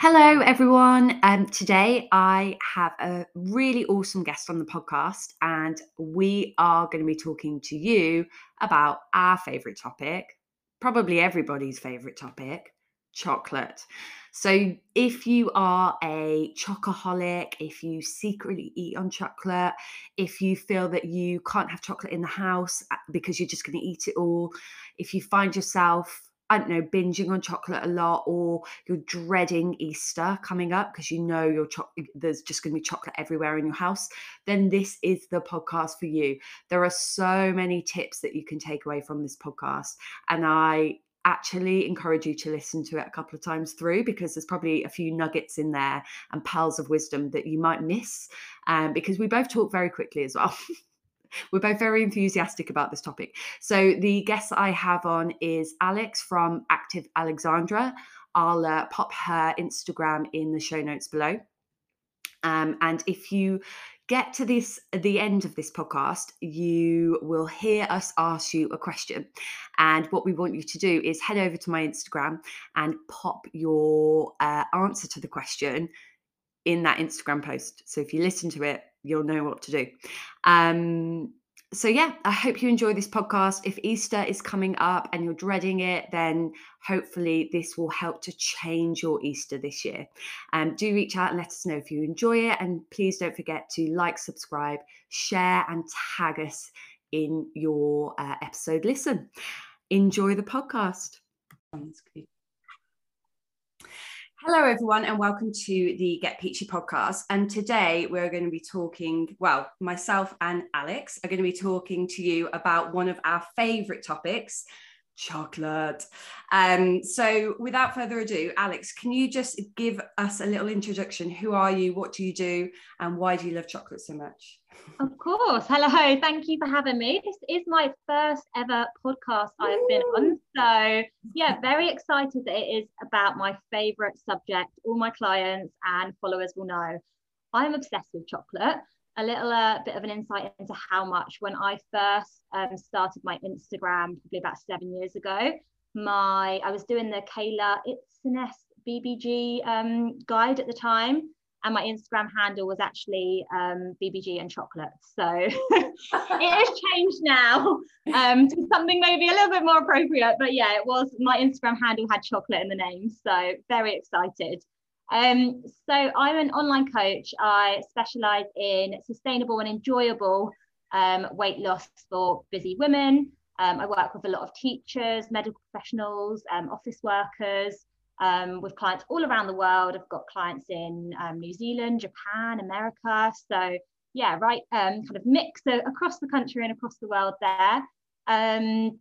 Hello, everyone. Um, today I have a really awesome guest on the podcast, and we are going to be talking to you about our favorite topic, probably everybody's favorite topic chocolate. So, if you are a chocoholic, if you secretly eat on chocolate, if you feel that you can't have chocolate in the house uh, because you're just going to eat it all, if you find yourself I don't know, binging on chocolate a lot, or you're dreading Easter coming up because you know your cho- there's just going to be chocolate everywhere in your house, then this is the podcast for you. There are so many tips that you can take away from this podcast, and I actually encourage you to listen to it a couple of times through because there's probably a few nuggets in there and pearls of wisdom that you might miss um, because we both talk very quickly as well. We're both very enthusiastic about this topic. So, the guest I have on is Alex from Active Alexandra. I'll uh, pop her Instagram in the show notes below. Um, and if you get to this the end of this podcast you will hear us ask you a question and what we want you to do is head over to my instagram and pop your uh, answer to the question in that instagram post so if you listen to it you'll know what to do. Um, so yeah, I hope you enjoy this podcast. If Easter is coming up and you're dreading it, then hopefully this will help to change your Easter this year. Um, do reach out and let us know if you enjoy it, and please don't forget to like, subscribe, share, and tag us in your uh, episode. Listen, enjoy the podcast. Hello, everyone, and welcome to the Get Peachy podcast. And today we're going to be talking, well, myself and Alex are going to be talking to you about one of our favorite topics chocolate. Um, so, without further ado, Alex, can you just give us a little introduction? Who are you? What do you do? And why do you love chocolate so much? Of course. Hello. Thank you for having me. This is my first ever podcast I have been on. So, yeah, very excited that it is about my favorite subject. All my clients and followers will know I'm obsessed with chocolate. A little uh, bit of an insight into how much when I first um, started my Instagram, probably about seven years ago. My I was doing the Kayla Itsines BBG um, guide at the time and my Instagram handle was actually um, BBG and chocolate. So it has changed now um, to something maybe a little bit more appropriate. But yeah, it was my Instagram handle had chocolate in the name. So very excited. Um, so I'm an online coach. I specialize in sustainable and enjoyable um, weight loss for busy women. Um, I work with a lot of teachers, medical professionals, um, office workers um, with clients all around the world. I've got clients in um, New Zealand, Japan, America. So yeah, right, um, kind of mix across the country and across the world there. Um,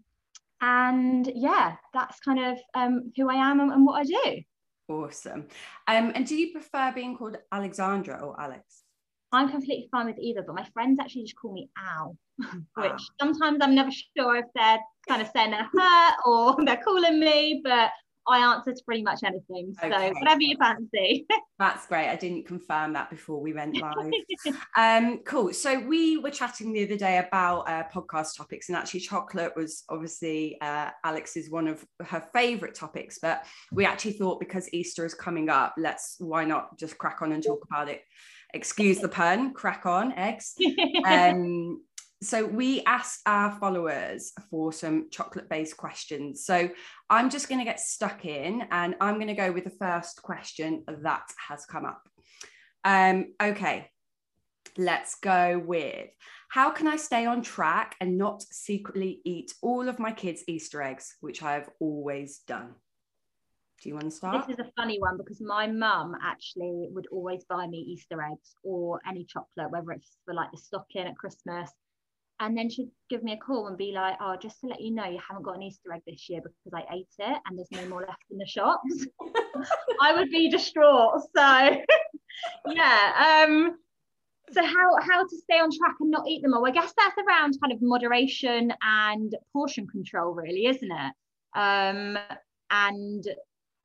and yeah, that's kind of um, who I am and, and, what I do. Awesome. Um, and do you prefer being called Alexandra or Alex? I'm completely fine with either, but my friends actually just call me Al, which sometimes I'm never sure if they're kind of saying a hurt or they're calling me, but I answer to pretty much anything. Okay. So whatever you fancy. That's great. I didn't confirm that before we went live. um, cool. So we were chatting the other day about uh, podcast topics, and actually, chocolate was obviously uh, Alex's one of her favourite topics. But we actually thought because Easter is coming up, let's why not just crack on and talk about it. Excuse the pun, crack on, eggs. Um, so we asked our followers for some chocolate based questions. So i'm just going to get stuck in and i'm going to go with the first question that has come up. Um okay let's go with how can i stay on track and not secretly eat all of my kids easter eggs which i've always done? Do you want to start? This is a funny one because my mum actually would always buy me Easter eggs or any chocolate, whether it's for like the stocking at Christmas and then she'd give me a call and be like, "Oh, just to let you know, you haven't got an Easter egg this year because I ate it, and there's no more left in the shops." I would be distraught. So, yeah. Um, so how how to stay on track and not eat them all? I guess that's around kind of moderation and portion control, really, isn't it? Um, and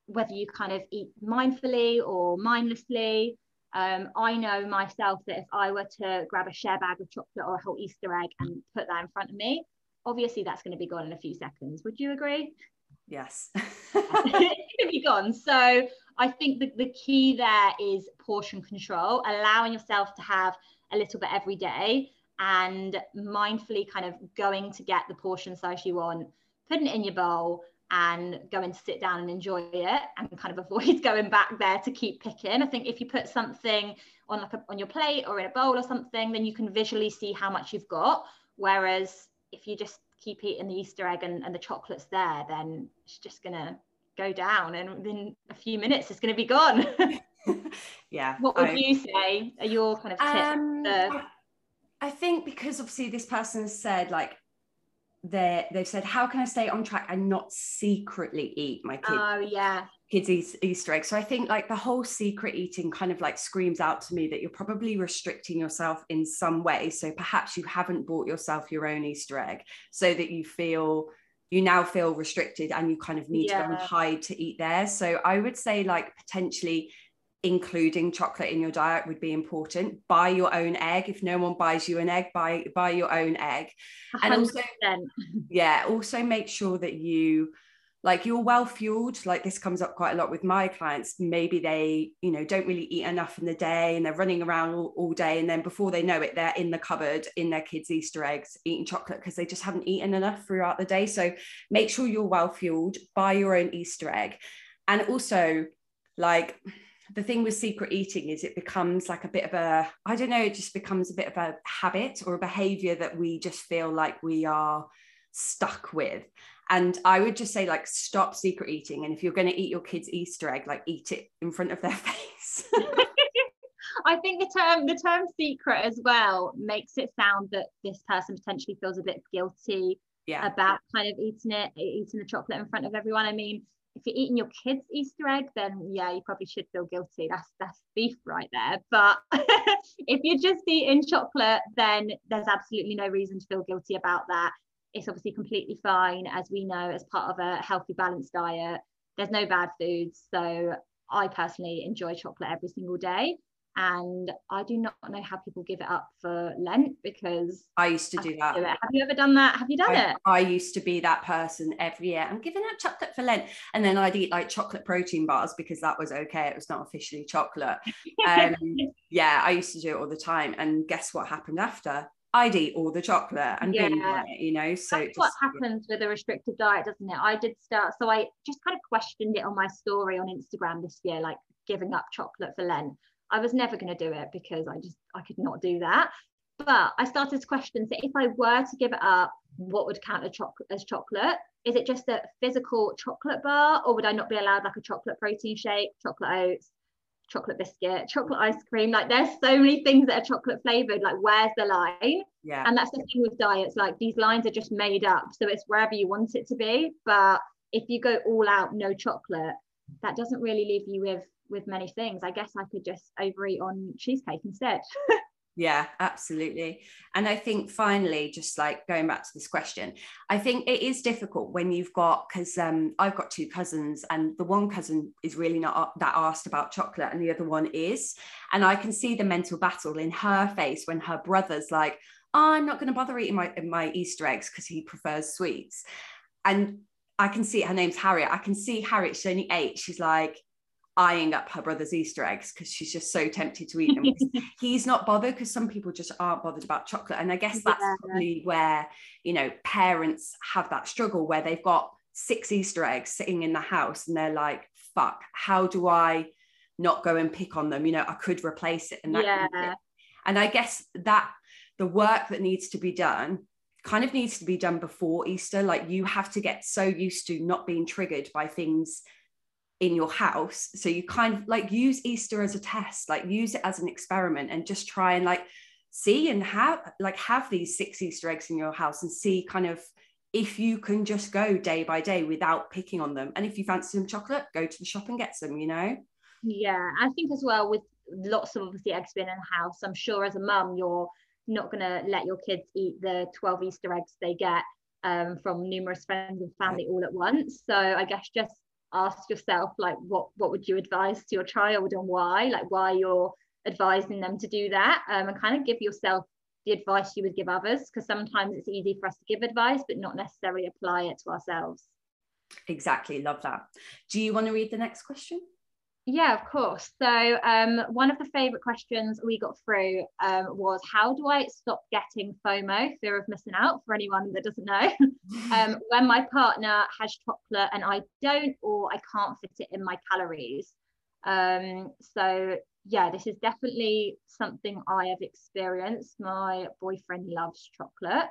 whether you kind of eat mindfully or mindlessly. Um, I know myself that if I were to grab a share bag of chocolate or a whole Easter egg and put that in front of me, obviously that's going to be gone in a few seconds. Would you agree? Yes. it's going to be gone. So I think the, the key there is portion control, allowing yourself to have a little bit every day and mindfully kind of going to get the portion size you want, putting it in your bowl and going to sit down and enjoy it and kind of avoid going back there to keep picking. I think if you put something on like a, on your plate or in a bowl or something, then you can visually see how much you've got. Whereas if you just keep eating the Easter egg and, and the chocolates there, then it's just gonna go down and within a few minutes it's gonna be gone. yeah. What would I, you say are your kind of tips? Um, I think because obviously this person said like they they've said how can I stay on track and not secretly eat my kids? Oh yeah. Kids eat Easter egg. So I think like the whole secret eating kind of like screams out to me that you're probably restricting yourself in some way. So perhaps you haven't bought yourself your own Easter egg so that you feel you now feel restricted and you kind of need yeah. to go and hide to eat there. So I would say like potentially including chocolate in your diet would be important. Buy your own egg. If no one buys you an egg buy buy your own egg. 100%. and also yeah also make sure that you like you're well fueled. Like this comes up quite a lot with my clients. Maybe they you know don't really eat enough in the day and they're running around all, all day. And then before they know it they're in the cupboard in their kids easter eggs eating chocolate because they just haven't eaten enough throughout the day. So make sure you're well fueled. Buy your own easter egg. And also like the thing with secret eating is it becomes like a bit of a i don't know it just becomes a bit of a habit or a behavior that we just feel like we are stuck with and i would just say like stop secret eating and if you're going to eat your kids easter egg like eat it in front of their face I think the term the term secret as well makes it sound that this person potentially feels a bit guilty yeah. about kind of eating it, eating the chocolate in front of everyone. I mean, if you're eating your kids Easter egg, then yeah, you probably should feel guilty. That's that's beef right there. But if you're just eating chocolate, then there's absolutely no reason to feel guilty about that. It's obviously completely fine, as we know, as part of a healthy, balanced diet. There's no bad foods. So I personally enjoy chocolate every single day and I do not know how people give it up for Lent because I used to do that. Do have you ever done that? Have you done I, it? I used to be that person every year. I'm giving up chocolate for Lent, and then I'd eat like chocolate protein bars because that was okay. It was not officially chocolate. Um, yeah, I used to do it all the time. And guess what happened after? I'd eat all the chocolate and yeah. binge on it, you know. So that's just, what happens with a restricted diet, doesn't it? I did start, so I just kind of questioned it on my story on Instagram this year, like giving up chocolate for Lent. I was never going to do it because I just I could not do that. But I started to question so if I were to give it up, what would count as, chocolate as chocolate? Is it just a physical chocolate bar, or would I not be allowed like a chocolate protein shake, chocolate oats, chocolate biscuit, chocolate ice cream? Like there's so many things that are chocolate flavored. Like where's the line? Yeah. And that's the thing with diets. Like these lines are just made up, so it's wherever you want it to be. But if you go all out, no chocolate, that doesn't really leave you with with many things. I guess I could just overeat on cheesecake instead. yeah, absolutely. And I think finally, just like going back to this question, I think it is difficult when you've got because um, I've got two cousins, and the one cousin is really not that asked about chocolate, and the other one is. And I can see the mental battle in her face when her brother's like, oh, I'm not going to bother eating my, my Easter eggs because he prefers sweets. And I can see her name's Harriet. I can see Harriet, she's only eight. She's like, eyeing up her brother's Easter eggs because she's just so tempted to eat them. he's not bothered because some people just aren't bothered about chocolate. And I guess that's yeah. probably where, you know, parents have that struggle where they've got six Easter eggs sitting in the house and they're like, fuck, how do I not go and pick on them? You know, I could replace it. And that yeah. and I guess that the work that needs to be done kind of needs to be done before Easter. Like you have to get so used to not being triggered by things in your house. So you kind of like use easter as a test like use it as an experiment and just try and like see and have like have these six easter eggs in your house and see kind of if you can just go day by day without picking on them. And if you fancy some chocolate go to the shop and get some you know? Yeah i think as well with lots of obviously eggs being in the house i'm sure as a mum you're not going to let your kids eat the 12 easter eggs they get um, from numerous friends and family all at once. So i guess just ask yourself like what what would you advise to your child and why? Like why you're advising them to do that um, and kind of give yourself the advice you would give others because sometimes it's easy for us to give advice but not necessarily apply it to ourselves. Exactly love that. Do you want to read the next question Yeah, of course. So, um, one of the favorite questions we got through um, was how do I stop getting FOMO, fear of missing out, for anyone that doesn't know, um, when my partner has chocolate and I don't, or I can't fit it in my calories. Um, so, yeah, this is definitely something I have experienced. My boyfriend loves chocolate,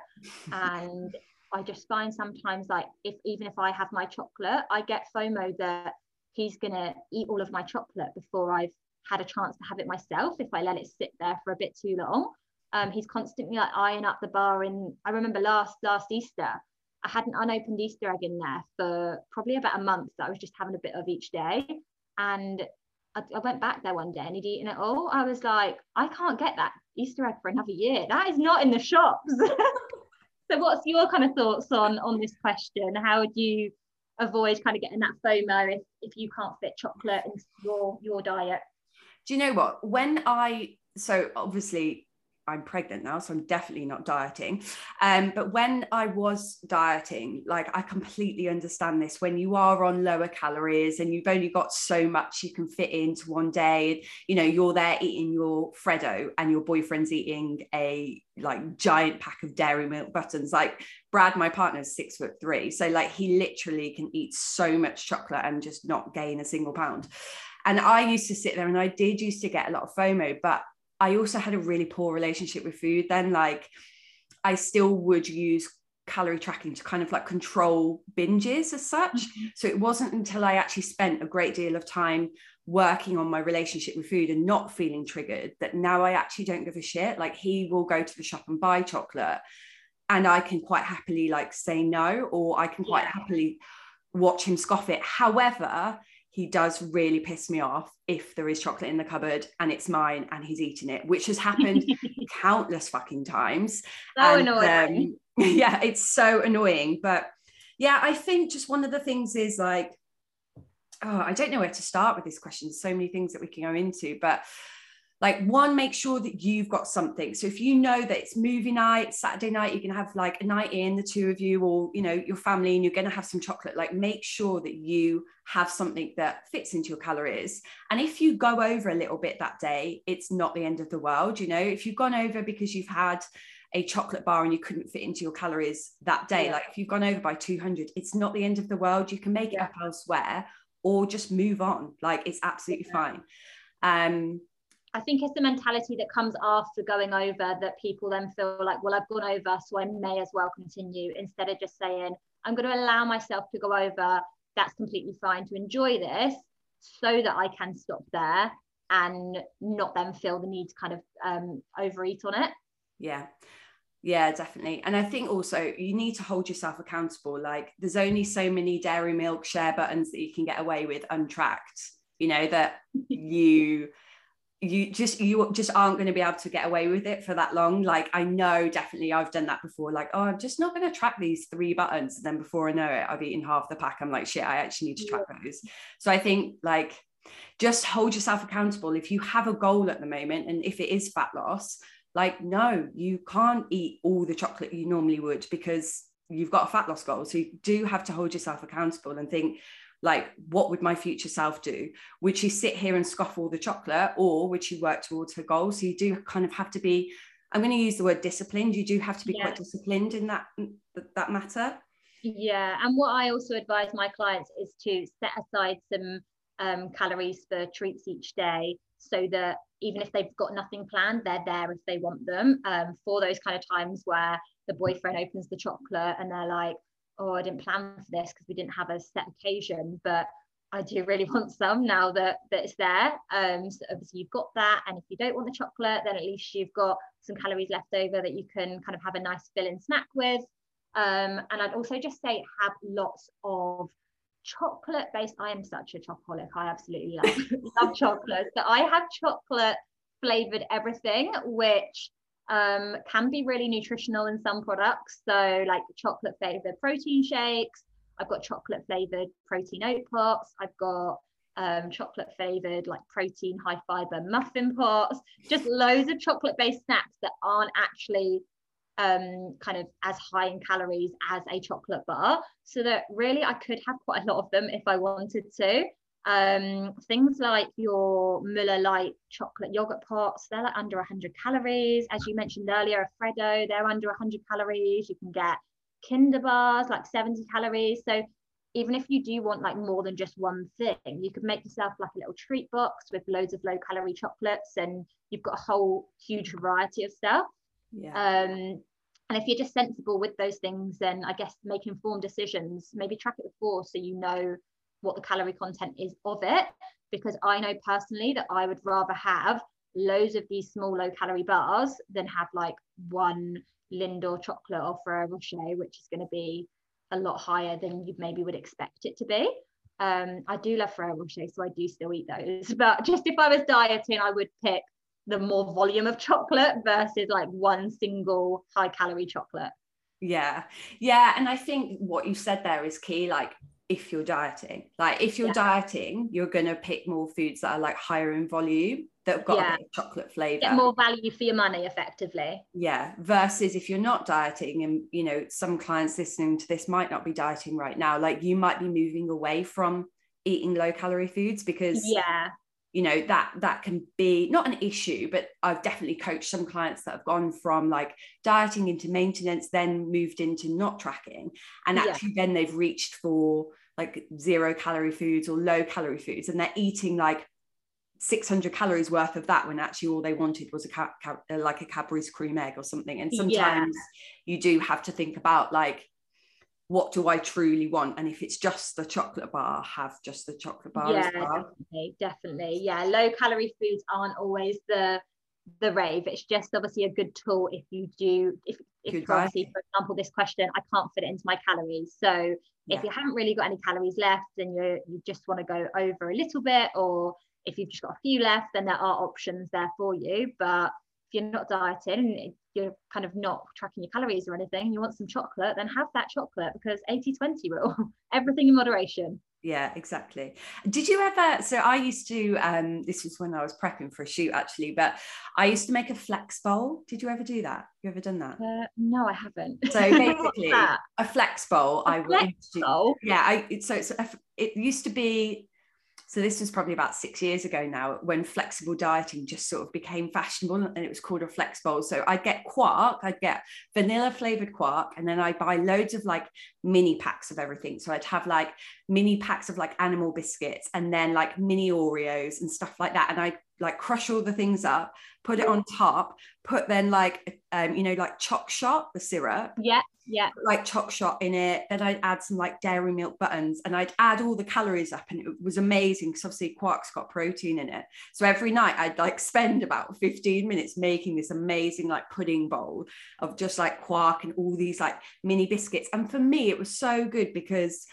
and I just find sometimes, like, if even if I have my chocolate, I get FOMO that he's going to eat all of my chocolate before I've had a chance to have it myself if I let it sit there for a bit too long. Um, he's constantly like eyeing up the bar. And I remember last last Easter, I had an unopened Easter egg in there for probably about a month that I was just having a bit of each day. And I, I went back there one day and he'd eaten it all. I was like, I can't get that Easter egg for another year. That is not in the shops. so what's your kind of thoughts on on this question? How would you avoid kind of getting that FOMO if, if you can't fit chocolate into your your diet. Do you know what? When I so obviously I'm pregnant now, so I'm definitely not dieting. Um, but when I was dieting, like I completely understand this. When you are on lower calories and you've only got so much you can fit into one day, you know, you're there eating your Freddo and your boyfriend's eating a like giant pack of dairy milk buttons. Like Brad, my partner's six foot three. So like he literally can eat so much chocolate and just not gain a single pound. And I used to sit there and I did used to get a lot of FOMO, but I also had a really poor relationship with food then. Like I still would use calorie tracking to kind of like control binges as such. Mm-hmm. So it wasn't until I actually spent a great deal of time working on my relationship with food and not feeling triggered that now I actually don't give a shit. Like he will go to the shop and buy chocolate and I can quite happily like say no, or I can quite yeah. happily watch him scoff it. However, he does really piss me off if there is chocolate in the cupboard and it's mine and he's eating it, which has happened countless fucking times. So and, annoying. Um, yeah, it's so annoying. But yeah, I think just one of the things is like, oh, I don't know where to start with this question. There's so many things that we can go into, but like one make sure that you've got something so if you know that it's movie night saturday night you're going to have like a night in the two of you or you know your family and you're going to have some chocolate like make sure that you have something that fits into your calories and if you go over a little bit that day it's not the end of the world you know if you've gone over because you've had a chocolate bar and you couldn't fit into your calories that day yeah. like if you've gone over by 200 it's not the end of the world you can make yeah. it up elsewhere or just move on like it's absolutely yeah. fine um I think it's the mentality that comes after going over that people then feel like, well, I've gone over, so I may as well continue instead of just saying, I'm going to allow myself to go over. That's completely fine to enjoy this so that I can stop there and not then feel the need to kind of um, overeat on it. Yeah. Yeah, definitely. And I think also you need to hold yourself accountable. Like there's only so many dairy milk share buttons that you can get away with untracked, you know, that you you just you just aren't going to be able to get away with it for that long. Like i know definitely i've done that before like oh i'm just not going to track these three buttons. And then before i know it i've eaten half the pack. I'm like shit i actually need to track yeah. those. So i think like just hold yourself accountable. If you have a goal at the moment and if it is fat loss like no you can't eat all the chocolate you normally would because you've got a fat loss goal. So you do have to hold yourself accountable and think like what would my future self do? Would she sit here and scoff all the chocolate or would she work towards her goals? So you do kind of have to be i'm going to use the word disciplined. You do have to be yeah. quite disciplined in that that matter. Yeah and what i also advise my clients is to set aside some um, calories for treats each day so that even if they've got nothing planned they're there if they want them. Um, for those kind of times where the boyfriend opens the chocolate and they're like oh, I didn't plan for this because we didn't have a set occasion, but I do really want some now that, that it's there. Um, so obviously you've got that. And if you don't want the chocolate, then at least you've got some calories left over that you can kind of have a nice fill-in snack with. Um, and I'd also just say have lots of chocolate based. I am such a chocolate. I absolutely love, love chocolate. So I have chocolate flavored everything, which um, can be really nutritional in some products. So, like chocolate flavored protein shakes, I've got chocolate flavored protein oat pots, I've got um, chocolate flavored like protein high fiber muffin pots, just loads of chocolate based snacks that aren't actually um, kind of as high in calories as a chocolate bar. So that really I could have quite a lot of them if I wanted to. Um, things like your Muller Light chocolate yogurt pots, they're like under 100 calories. As you mentioned earlier, a Freddo, they're under 100 calories. You can get Kinder bars, like 70 calories. So even if you do want like more than just one thing, you could make yourself like a little treat box with loads of low calorie chocolates, and you've got a whole huge variety of stuff. Yeah. Um, and if you're just sensible with those things, then I guess make informed decisions. Maybe track it before so you know what the calorie content is of it. Because I know personally that I would rather have loads of these small low calorie bars than have like one Lindor chocolate or Ferrero Rocher, which is going to be a lot higher than you maybe would expect it to be. Um, I do love Ferrero Rocher, so I do still eat those. But just if I was dieting, I would pick the more volume of chocolate versus like one single high calorie chocolate. Yeah. Yeah. And I think what you said there is key. Like, if you're dieting, like, if you're yeah. dieting, you're going to pick more foods that are like higher in volume that have got yeah. a bit of chocolate flavor. Get more value for your money, effectively. Yeah. Versus if you're not dieting, and you know, some clients listening to this might not be dieting right now, like, you might be moving away from eating low calorie foods because yeah you know that that can be not an issue but i've definitely coached some clients that have gone from like dieting into maintenance then moved into not tracking and actually yeah. then they've reached for like zero calorie foods or low calorie foods and they're eating like 600 calories worth of that when actually all they wanted was a ca- ca- uh, like a cadbury's cream egg or something and sometimes yeah. you do have to think about like what do I truly want? And if it's just the chocolate bar, have just the chocolate bar yeah, well. Definitely, definitely. Yeah, low calorie foods aren't always the the rave. It's just obviously a good tool if you do if if obviously, for example, this question, I can't fit it into my calories. So yeah. if you haven't really got any calories left and you you just want to go over a little bit, or if you've just got a few left, then there are options there for you. But if you're not dieting, and you're kind of not tracking your calories or anything, you want some chocolate, then have that chocolate because 80 20 rule, everything in moderation. Yeah, exactly. Did you ever? So I used to, um, this was when I was prepping for a shoot actually, but I used to make a flex bowl. Did you ever do that? You ever done that? Uh, no, I haven't. So basically, a flex bowl. A I flex would. Bowl? Yeah, I. So it's it used to be so this was probably about six years ago now when flexible dieting just sort of became fashionable and it was called a flex bowl. So I'd get quark, I'd get vanilla flavored quark, and then I'd buy loads of like mini packs of everything. So I'd have like mini packs of like animal biscuits and then like mini Oreos and stuff like that. And I'd like crush all the things up, put it on top, put then like um, you know, like choc shot, the syrup. Yeah yeah. Like choc shot in it. Then i'd add some like dairy milk buttons and i'd add all the calories up and it was amazing because obviously quark's got protein in it. So every night i'd like spend about 15 minutes making this amazing like pudding bowl of just like quark and all these like mini biscuits. And for me it was so good because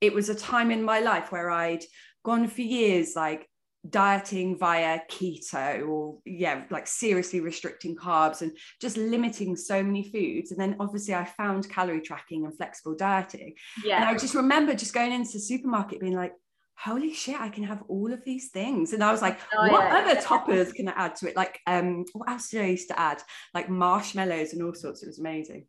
it was a time in my life where i'd gone for years like dieting via keto or yeah like seriously restricting carbs and just limiting so many foods. And then obviously i found calorie tracking and flexible dieting. Yeah and i just remember just going into the supermarket being like holy shit i can have all of these things. And i was like oh, what yeah. other toppers can i add to it? Like um what else did i used to add? Like marshmallows and all sorts it was amazing.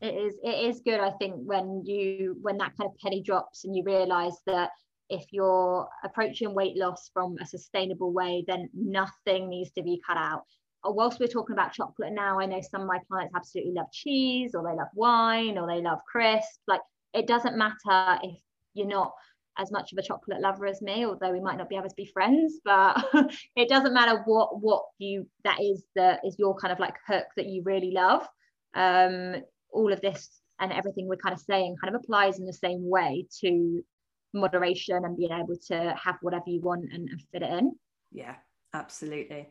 It is it is good i think when you when that kind of penny drops and you realize that if you're approaching weight loss from a sustainable way, then nothing needs to be cut out. Uh, whilst we're talking about chocolate now, I know some of my clients absolutely love cheese or they love wine or they love crisps. Like it doesn't matter if you're not as much of a chocolate lover as me, although we might not be able to be friends, but it doesn't matter what what you that is that is your kind of like hook that you really love. Um, all of this and everything we're kind of saying kind of applies in the same way to moderation and being able to have whatever you want and, and fit it in. Yeah, absolutely.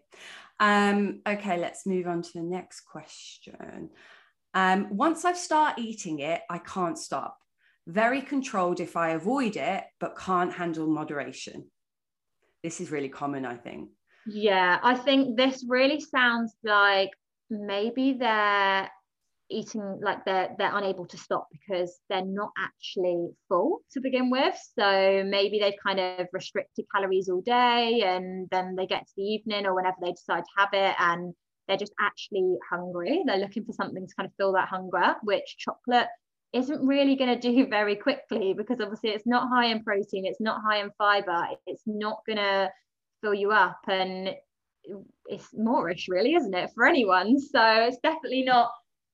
Um, okay, let's move on to the next question. Um, once I start eating it, I can't stop. Very controlled if I avoid it, but can't handle moderation. This is really common, I think. Yeah, I think this really sounds like maybe they're eating like they're they're unable to stop because they're not actually full to begin with. So maybe they've kind of restricted calories all day and then they get to the evening or whenever they decide to have it and they're just actually hungry. They're looking for something to kind of fill that hunger which chocolate isn't really going to do very quickly because obviously it's not high in protein, it's not high in fiber, it's not going to fill you up and it's moreish really isn't it for anyone? So it's definitely not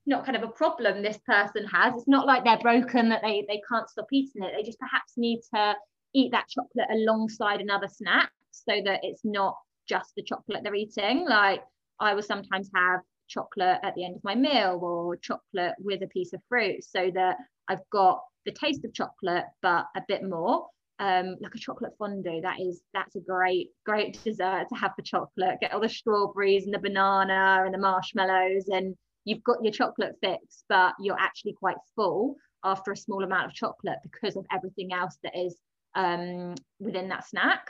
not kind of a problem this person has it's not like they're broken that they they can't stop eating it they just perhaps need to eat that chocolate alongside another snack so that it's not just the chocolate they're eating like i will sometimes have chocolate at the end of my meal or chocolate with a piece of fruit so that i've got the taste of chocolate but a bit more um, like a chocolate fondue. That is that's a great great dessert to have for chocolate. Get all the strawberries and the banana and the marshmallows, and you've got your chocolate fix, but you're actually quite full after a small amount of chocolate because of everything else that is um, within that snack.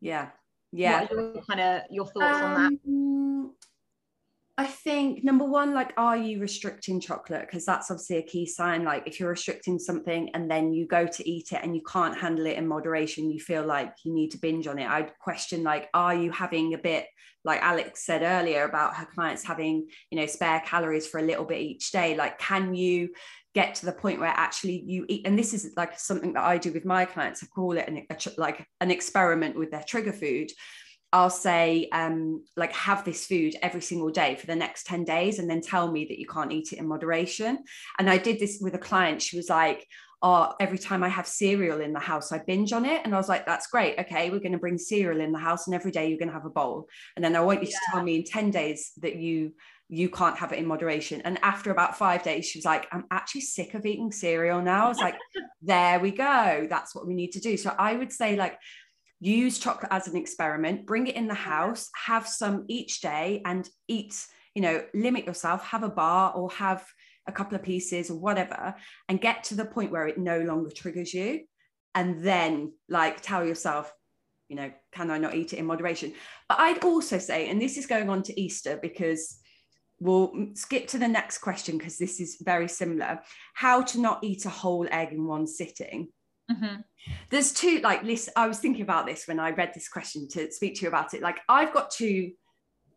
Yeah, yeah. What are your kind of your thoughts um, on that? I think number one, like, are you restricting chocolate? Because that's obviously a key sign. Like, if you're restricting something and then you go to eat it and you can't handle it in moderation, you feel like you need to binge on it. I'd question, like, are you having a bit, like Alex said earlier about her clients having, you know, spare calories for a little bit each day? Like, can you get to the point where actually you eat? And this is like something that I do with my clients. I call it an, a, like an experiment with their trigger food I'll say, um, like, have this food every single day for the next 10 days and then tell me that you can't eat it in moderation. And I did this with a client. She was like, Oh, every time I have cereal in the house, I binge on it. And I was like, That's great. Okay, we're going to bring cereal in the house, and every day you're going to have a bowl. And then I want you yeah. to tell me in 10 days that you you can't have it in moderation. And after about five days, she was like, I'm actually sick of eating cereal now. I was like, there we go. That's what we need to do. So I would say, like, use chocolate as an experiment bring it in the house have some each day and eat you know limit yourself have a bar or have a couple of pieces or whatever and get to the point where it no longer triggers you. And then like tell yourself you know can i not eat it in moderation? But i'd also say and this is going on to easter because we'll skip to the next question because this is very similar how to not eat a whole egg in one sitting Mm-hmm. There's two, like, listen, I was thinking about this when I read this question to speak to you about it. Like, I've got two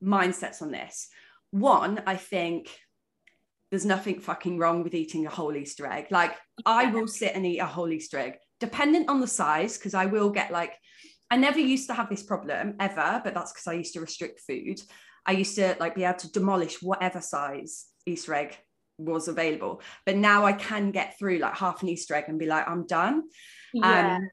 mindsets on this. One, I think there's nothing fucking wrong with eating a whole Easter egg. Like, I will sit and eat a whole Easter egg, dependent on the size, because I will get like, I never used to have this problem ever, but that's because I used to restrict food. I used to like be able to demolish whatever size Easter egg was available. But now I can get through like half an Easter egg and be like, I'm done. Yeah. Um,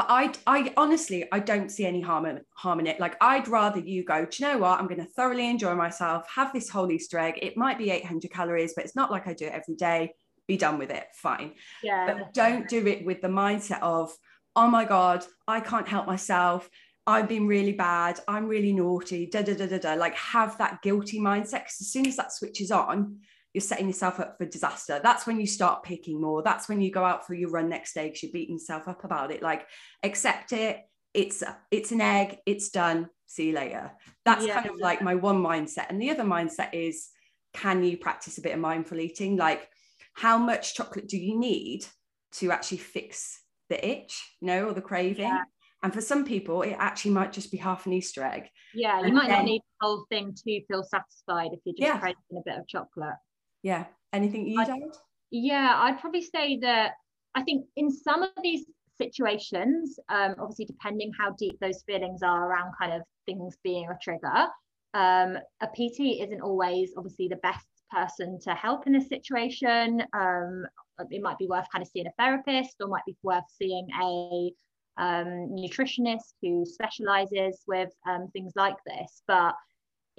but I, I honestly, I don't see any harm in, harm in it. Like, I'd rather you go, do you know what? I'm going to thoroughly enjoy myself, have this whole Easter egg. It might be 800 calories, but it's not like I do it every day. Be done with it. Fine. Yeah. But don't do it with the mindset of, oh my God, I can't help myself. I've been really bad. I'm really naughty. Da da da da da. Like, have that guilty mindset. Because as soon as that switches on, you're setting yourself up for disaster. That's when you start picking more. That's when you go out for your run next day because you're beating yourself up about it. Like accept it. It's it's an egg. It's done. See you later. That's yeah. kind of like my one mindset. And the other mindset is, can you practice a bit of mindful eating? Like, how much chocolate do you need to actually fix the itch, you know, or the craving? Yeah. And for some people, it actually might just be half an Easter egg. Yeah, you and might then, not need the whole thing to feel satisfied if you're just yeah. craving a bit of chocolate yeah. Anything you don't yeah i'd probably say that i think in some of these situations um, obviously depending how deep those feelings are around kind of things being a trigger um, a pt isn't always obviously the best person to help in this situation. Um, it might be worth kind of seeing a therapist or might be worth seeing a um, nutritionist who specializes with um, things like this. But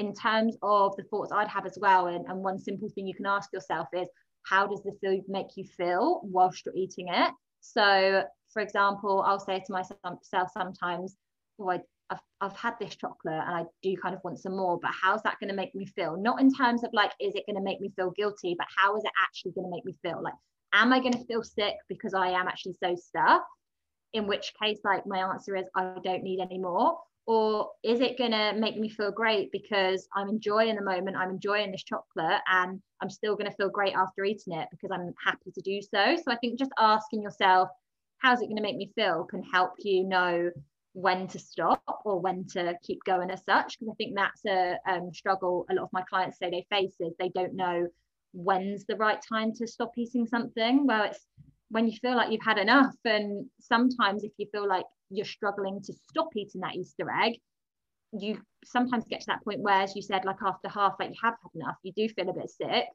in terms of the thoughts I'd have as well, and, and one simple thing you can ask yourself is, how does the food make you feel whilst you're eating it? So, for example, I'll say to myself sometimes, oh, I, have I've had this chocolate and I do kind of want some more, but how's that going to make me feel? Not in terms of like, is it going to make me feel guilty, but how is it actually going to make me feel? Like, am I going to feel sick because I am actually so stuffed? In which case, like, my answer is, I don't need any more or is it going to make me feel great because i'm enjoying the moment i'm enjoying this chocolate and i'm still going to feel great after eating it because i'm happy to do so? So i think just asking yourself how's it going to make me feel can help you know when to stop or when to keep going as such? Because i think that's a um, struggle a lot of my clients say they face is they don't know when's the right time to stop eating something. Well it's when you feel like you've had enough. And sometimes if you feel like you're struggling to stop eating that easter egg you sometimes get to that point where as you said like after half like you have had enough you do feel a bit sick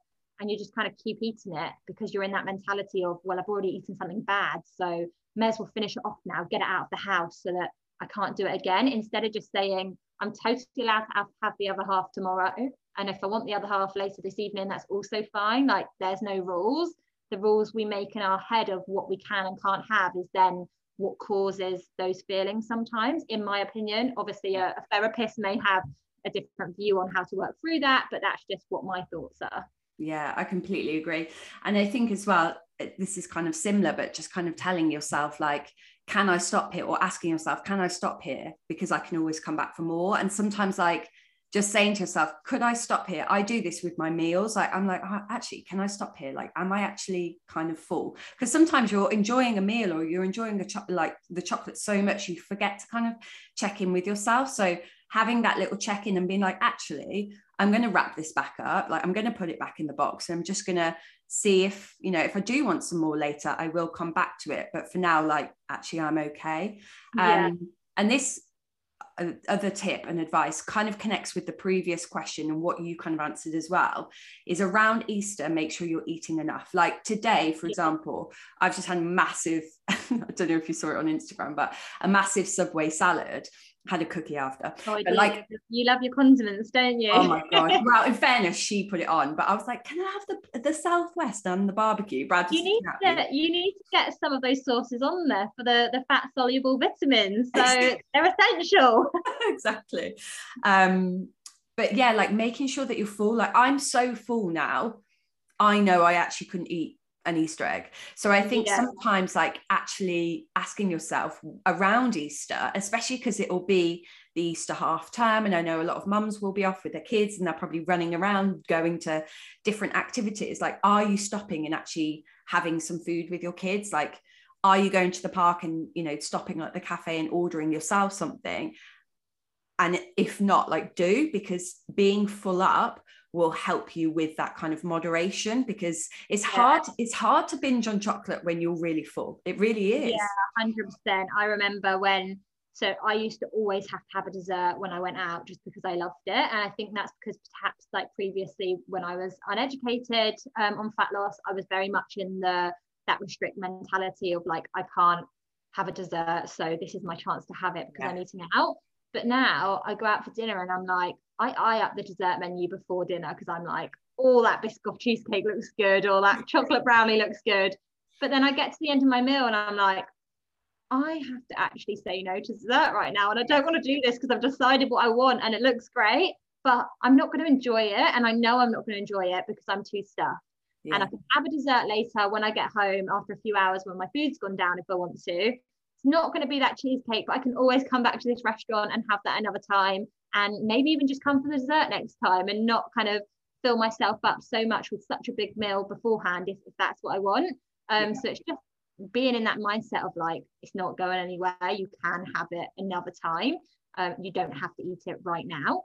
and you just kind of keep eating it because you're in that mentality of well i've already eaten something bad so may as well finish it off now get it out of the house so that i can't do it again. Instead of just saying i'm totally allowed to have, have the other half tomorrow and if i want the other half later this evening that's also fine. Like there's no rules the rules we make in our head of what we can and can't have is then what causes those feelings sometimes in my opinion obviously a, a therapist may have a different view on how to work through that but that's just what my thoughts are yeah, I completely agree. And I think as well, uh, this is kind of similar, but just kind of telling yourself, like, can I stop here? Or asking yourself, can I stop here? Because I can always come back for more. And sometimes, like, just saying to yourself, could I stop here? I do this with my meals. Like, I'm like, oh, actually, can I stop here? Like, am I actually kind of full? Because sometimes you're enjoying a meal or you're enjoying the cho- like the chocolate so much you forget to kind of check in with yourself. So having that little check in and being like, actually, I'm going to wrap this back up. Like I'm going to put it back in the box. And I'm just going to see if, you know, if I do want some more later, I will come back to it. But for now, like actually, I'm okay. Yeah. Um, and this other tip and advice kind of connects with the previous question and what you kind of answered as well is around Easter, make sure you're eating enough. Like today, for example, I've just had massive, I don't know if you saw it on Instagram, but a massive Subway salad had a cookie after. Oh, but like you love your condiments, don't you? Oh my god! well, in fairness, she put it on, but I was like, "Can I have the the Southwest and the barbecue?" Brad, you need to you need to get some of those sauces on there for the the fat soluble vitamins. So they're essential. exactly. Um, but yeah, like making sure that you're full. Like I'm so full now. I know I actually couldn't eat an Easter egg. So I think yeah. sometimes like actually asking yourself around Easter, especially because it will be the Easter half term. And I know a lot of mums will be off with their kids and they're probably running around going to different activities. Like, are you stopping and actually having some food with your kids? Like, are you going to the park and, you know, stopping at the cafe and ordering yourself something? And if not, like, do because being full up will help you with that kind of moderation because it's yeah. hard it's hard to binge on chocolate when you're really full. It really is. yeah 100% i remember when so i used to always have to have a dessert when i went out just because i loved it. And i think that's because perhaps like previously when i was uneducated um, on fat loss i was very much in the that restrict mentality of like i can't have a dessert so this is my chance to have it because yeah. i'm eating it out but now I go out for dinner and I'm like, I eye up the dessert menu before dinner because I'm like, oh, that biscuit cheesecake looks good, or that chocolate brownie looks good. But then I get to the end of my meal and I'm like, I have to actually say no to dessert right now. And I don't want to do this because I've decided what I want and it looks great, but I'm not going to enjoy it. And I know I'm not going to enjoy it because I'm too stuffed. Yeah. And I can have a dessert later when I get home after a few hours when my food's gone down if I want to. Not going to be that cheesecake, but I can always come back to this restaurant and have that another time and maybe even just come for the dessert next time and not kind of fill myself up so much with such a big meal beforehand if, if that's what I want. Um, yeah. So it's just being in that mindset of like, it's not going anywhere. You can have it another time. Um, you don't have to eat it right now.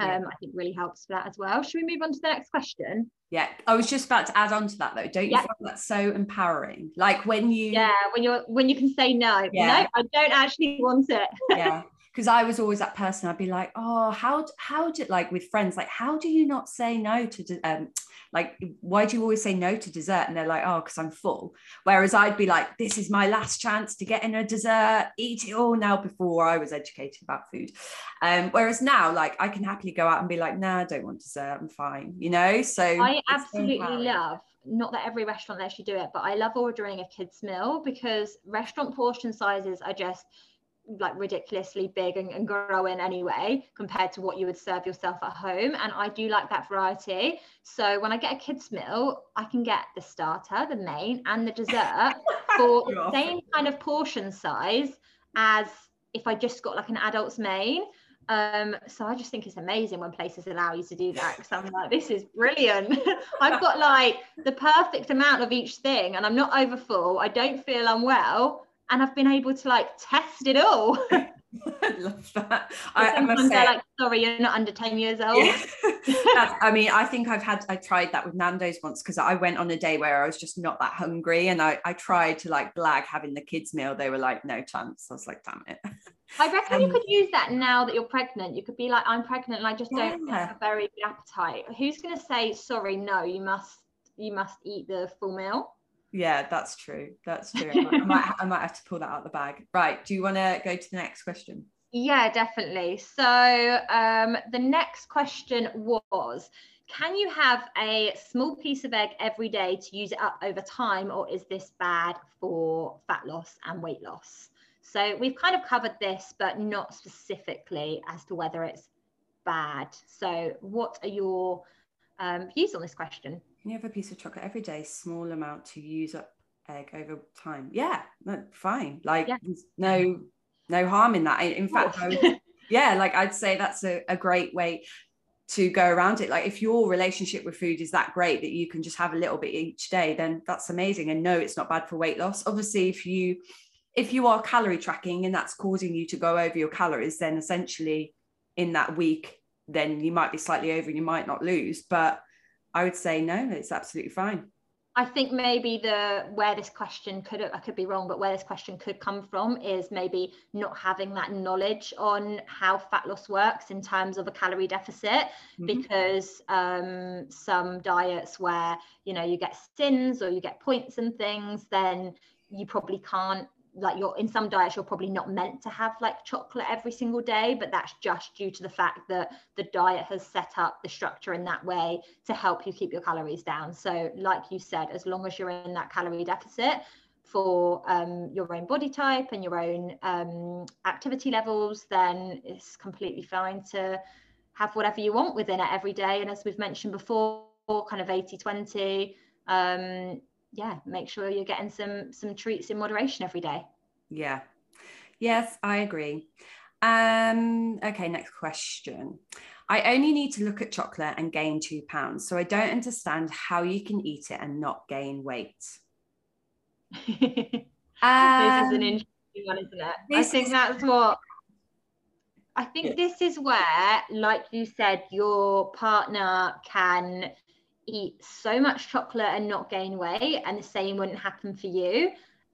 Um, yeah. I think really helps for that as well. Should we move on to the next question? Yeah, I was just about to add on to that though. Don't you yeah. find that so empowering? Like when you Yeah, when you're when you can say no. Yeah. No, I don't actually want it. yeah because I was always that person. I'd be like, oh, how how did like with friends, like how do you not say no to um like why do you always say no to dessert? And they're like, oh, because I'm full. Whereas I'd be like, this is my last chance to get in a dessert, eat it all now. Before I was educated about food, um, whereas now, like I can happily go out and be like, nah, I don't want dessert. I'm fine, you know. So I absolutely love not that every restaurant lets you do it, but I love ordering a kids meal because restaurant portion sizes are just like ridiculously big and, and, growing anyway compared to what you would serve yourself at home and i do like that variety so when i get a kids meal i can get the starter the main and the dessert for the same kind of portion size as if i just got like an adult's main um, so I just think it's amazing when places allow you to do that because I'm like, this is brilliant. I've got like the perfect amount of each thing and I'm not over full. I don't feel unwell and I've been able to like test it all. I love that. I, I must they're like, sorry, you're not under 10 years old. Yeah. I mean, I think I've had, I tried that with Nando's once because I went on a day where I was just not that hungry and I, I tried to like blag having the kids' meal. They were like, no chance. I was like, damn it. I reckon um, you could use that now that you're pregnant. You could be like, I'm pregnant and I just yeah. don't have a very good appetite. Who's going to say, sorry, no, you must, you must eat the full meal? Yeah, that's true. That's true. I might, I might, I might have to pull that out of the bag. Right. Do you want to go to the next question? Yeah, definitely. So um, the next question was Can you have a small piece of egg every day to use it up over time, or is this bad for fat loss and weight loss? So we've kind of covered this, but not specifically as to whether it's bad. So, what are your um, views on this question? Can you have a piece of chocolate every day, small amount to use up egg over time? Yeah, no, fine. Like yeah. no no harm in that. In fact, would, yeah, like I'd say that's a, a great way to go around it. Like if your relationship with food is that great that you can just have a little bit each day, then that's amazing. And no, it's not bad for weight loss. Obviously, if you if you are calorie tracking and that's causing you to go over your calories, then essentially in that week, then you might be slightly over and you might not lose. But I would say no, it's absolutely fine. I think maybe the where this question could I could be wrong, but where this question could come from is maybe not having that knowledge on how fat loss works in terms of a calorie deficit, mm-hmm. because um, some diets where you know you get sins or you get points and things, then you probably can't like you're in some diets you're probably not meant to have like chocolate every single day but that's just due to the fact that the diet has set up the structure in that way to help you keep your calories down. So like you said as long as you're in that calorie deficit for um, your own body type and your own um, activity levels then it's completely fine to have whatever you want within it every day. And as we've mentioned before kind of 80 20 um, yeah, make sure you're getting some some treats in moderation every day. Yeah. Yes, I agree. Um, okay, next question. I only need to look at chocolate and gain two pounds, so I don't understand how you can eat it and not gain weight. um, this is an um, interesting one, isn't it? I think is... that's what I think yeah. this is where, like you said, your partner can eat so much chocolate and not gain weight, and the same wouldn't happen for you.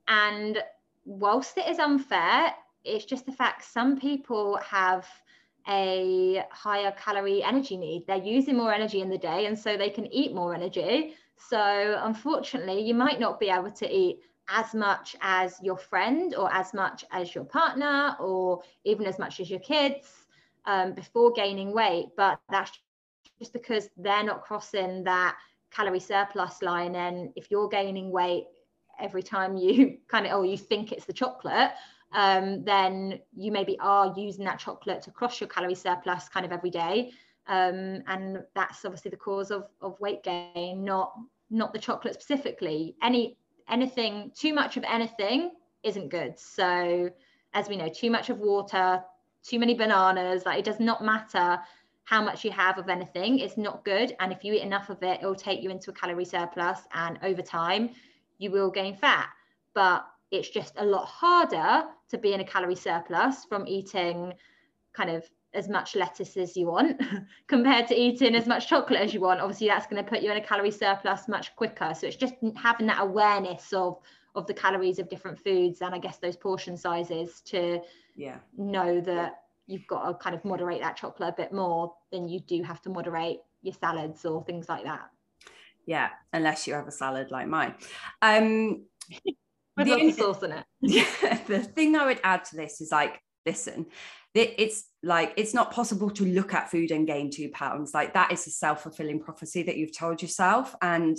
And whilst it is unfair, it's just the fact some people have a higher calorie energy need. They're using more energy in the day, and so they can eat more energy. So, unfortunately, you might not be able to eat as much as your friend, or as much as your partner, or even as much as your kids um, before gaining weight. But that's just because they're not crossing that calorie surplus line. And if you're gaining weight every time you kind of, or you think it's the chocolate, um, then you maybe are using that chocolate to cross your calorie surplus kind of every day. Um, and that's obviously the cause of, of weight gain, not not the chocolate specifically. Any anything too much of anything isn't good. So as we know, too much of water, too many bananas, like it does not matter how much you have of anything is not good. And if you eat enough of it, it will take you into a calorie surplus. And over time, you will gain fat. But it's just a lot harder to be in a calorie surplus from eating kind of as much lettuce as you want compared to eating as much chocolate as you want obviously that's going to put you in a calorie surplus much quicker so it's just having that awareness of of the calories of different foods and i guess those portion sizes to yeah know that you've got to kind of moderate that chocolate a bit more than you do have to moderate your salads or things like that. Yeah, unless you have a salad like mine. Um, With the only, sauce in it. Yeah, the thing I would add to this is like, listen, it's like it's not possible to look at food and gain two pounds. Like that is a self-fulfilling prophecy that you've told yourself, and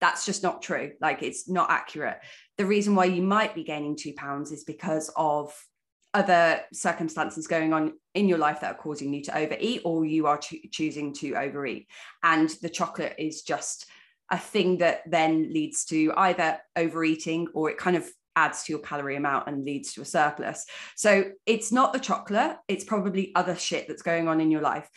that's just not true. Like it's not accurate. The reason why you might be gaining two pounds is because of other circumstances going on in your life that are causing you to overeat or you are cho- choosing to overeat. And the chocolate is just a thing that then leads to either overeating or it kind of adds to your calorie amount and leads to a surplus. So it's not the chocolate it's probably other shit that's going on in your life.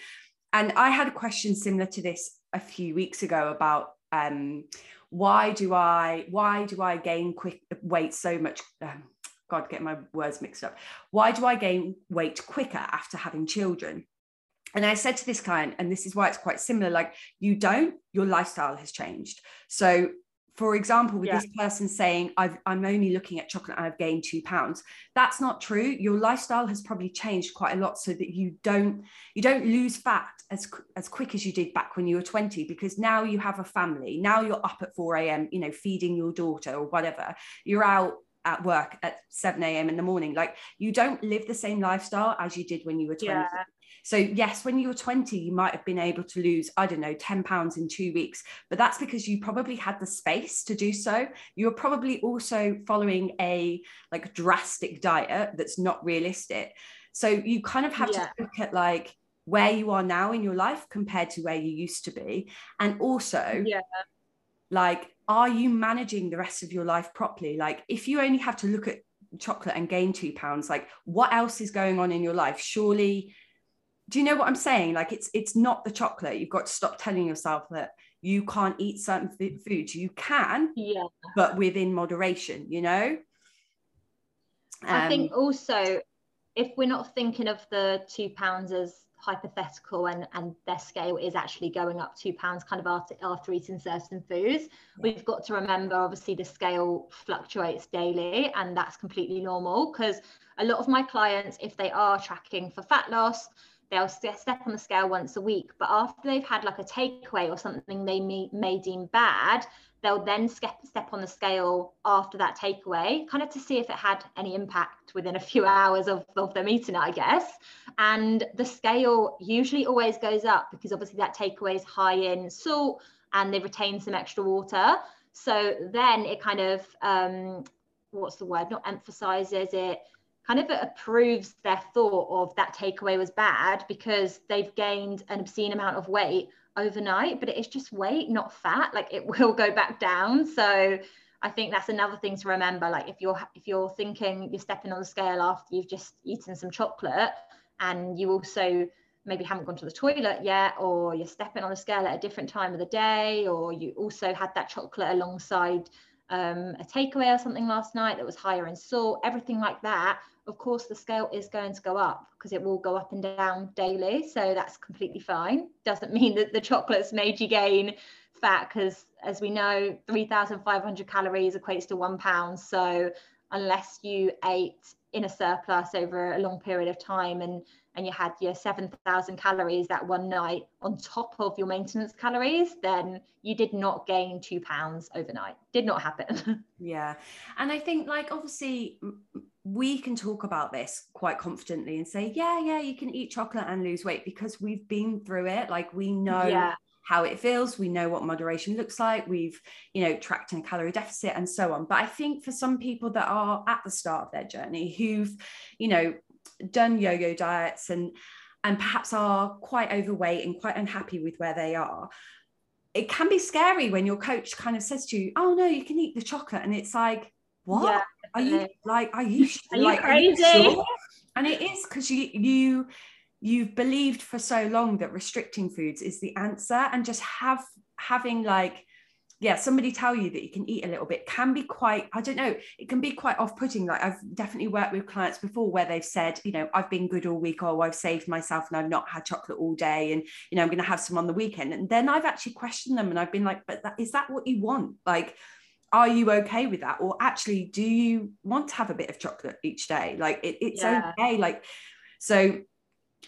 And i had a question similar to this a few weeks ago about um, why do i why do i gain quick weight so much? Um, God, get my words mixed up. Why do I gain weight quicker after having children? And I said to this client, and this is why it's quite similar like, you don't, your lifestyle has changed. So, for example, with yeah. this person saying, i am only looking at chocolate and I've gained two pounds, that's not true. Your lifestyle has probably changed quite a lot so that you don't you don't lose fat as as quick as you did back when you were 20 because now you have a family. Now you're up at 4 a.m. You know, feeding your daughter or whatever. You're out at work at 7 a.m. in the morning. Like you don't live the same lifestyle as you did when you were 20. Yeah. So, yes, when you were 20, you might have been able to lose, I don't know, 10 pounds in two weeks, but that's because you probably had the space to do so. You were probably also following a like drastic diet that's not realistic. So, you kind of have yeah. to look at like, where you are now in your life compared to where you used to be and also yeah like are you managing the rest of your life properly like if you only have to look at chocolate and gain two pounds like what else is going on in your life surely do you know what I'm saying? Like it's it's not the chocolate. You've got to stop telling yourself that you can't eat certain foods. You can, yeah, but within moderation. You know. Um, I think um, also if we're not thinking of the two pounds as hypothetical and and their scale is actually going up two pounds kind of after after eating certain foods. We've got to remember obviously the scale fluctuates daily and that's completely normal because a lot of my clients if they are tracking for fat loss they'll step on the scale once a week but after they've had like a takeaway or something they may, may deem bad they'll then step, step on the scale after that takeaway kind of to see if it had any impact within a few hours of, of them eating it i guess. And the scale usually always goes up because obviously that takeaway is high in salt and they retain some extra water. So then it kind of um, what's the word? Not emphasizes it kind of approves their thought of that takeaway was bad because they've gained an obscene amount of weight overnight but it is just weight not fat. Like it will go back down. So i think that's another thing to remember. Like if you're if you're thinking you're stepping on the scale after you've just eaten some chocolate and you also maybe haven't gone to the toilet yet or you're stepping on the scale at a different time of the day or you also had that chocolate alongside um, a takeaway or something last night that was higher in salt everything like that of course the scale is going to go up because it will go up and down daily so that's completely fine. Doesn't mean that the chocolates made you gain fat because as we know 3500 calories equates to one pound. So unless you ate in a surplus over a long period of time and and you had your 7000 calories that one night on top of your maintenance calories then you did not gain 2 pounds overnight. Did not happen. Yeah. And i think like obviously we can talk about this quite confidently and say, yeah, yeah, you can eat chocolate and lose weight because we've been through it. Like we know yeah. how it feels, we know what moderation looks like, we've, you know, tracked in a calorie deficit and so on. But I think for some people that are at the start of their journey who've, you know, done yo-yo diets and and perhaps are quite overweight and quite unhappy with where they are, it can be scary when your coach kind of says to you, "Oh no, you can eat the chocolate," and it's like, "What? Yeah Um, are you like are you are like, you crazy are you sure? and it is because you you you've believed for so long that restricting foods is the answer and just have having like yeah somebody tell you that you can eat a little bit can be quite i don't know it can be quite off-putting. Like i've definitely worked with clients before where they've said you know i've been good all week oh i've saved myself and i've not had chocolate all day and you know i'm going to have some on the weekend. And then i've actually questioned them and i've been like but that, is that what you want? Like are you okay with that or actually do you want to have a bit of chocolate each day like it, it's yeah. okay like so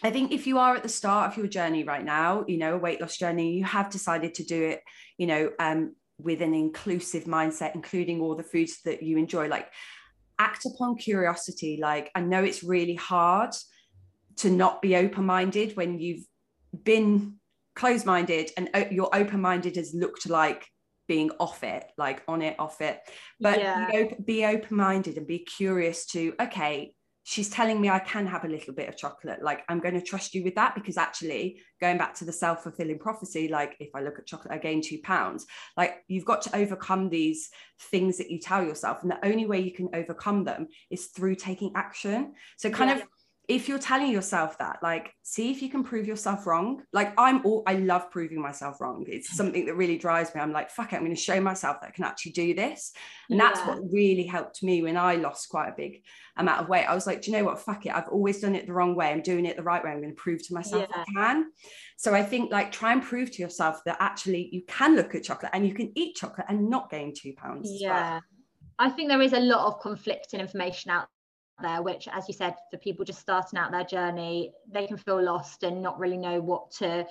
I think if you are at the start of your journey right now, you know, a weight loss journey, you have decided to do it, you know, um, with an inclusive mindset, including all the foods that you enjoy. Like, act upon curiosity. Like, I know it's really hard to not be open minded when you've been closed minded and your open minded has looked like being off it, like on it, off it. But yeah. be, open, be open-minded and be curious to, okay, she's telling me I can have a little bit of chocolate. Like I'm going to trust you with that because actually, going back to the self-fulfilling prophecy, like if I look at chocolate, I gain two pounds. Like you've got to overcome these things that you tell yourself, and the only way you can overcome them is through taking action. So kind yeah. of if you're telling yourself that, like, see if you can prove yourself wrong. Like, I'm all, I love proving myself wrong. It's mm. something that really drives me. I'm like, fuck it, I'm going to show myself that I can actually do this. And yeah. that's what really helped me when I lost quite a big amount of weight. I was like, do you know what? Fuck it. I've always done it the wrong way. I'm doing it the right way. I'm going to prove to myself yeah. I can. So I think, like, try and prove to yourself that actually you can look at chocolate and you can eat chocolate and not gain two pounds. Yeah. I think there is a lot of conflicting information out there which as you said for people just starting out their journey they can feel lost and not really know what to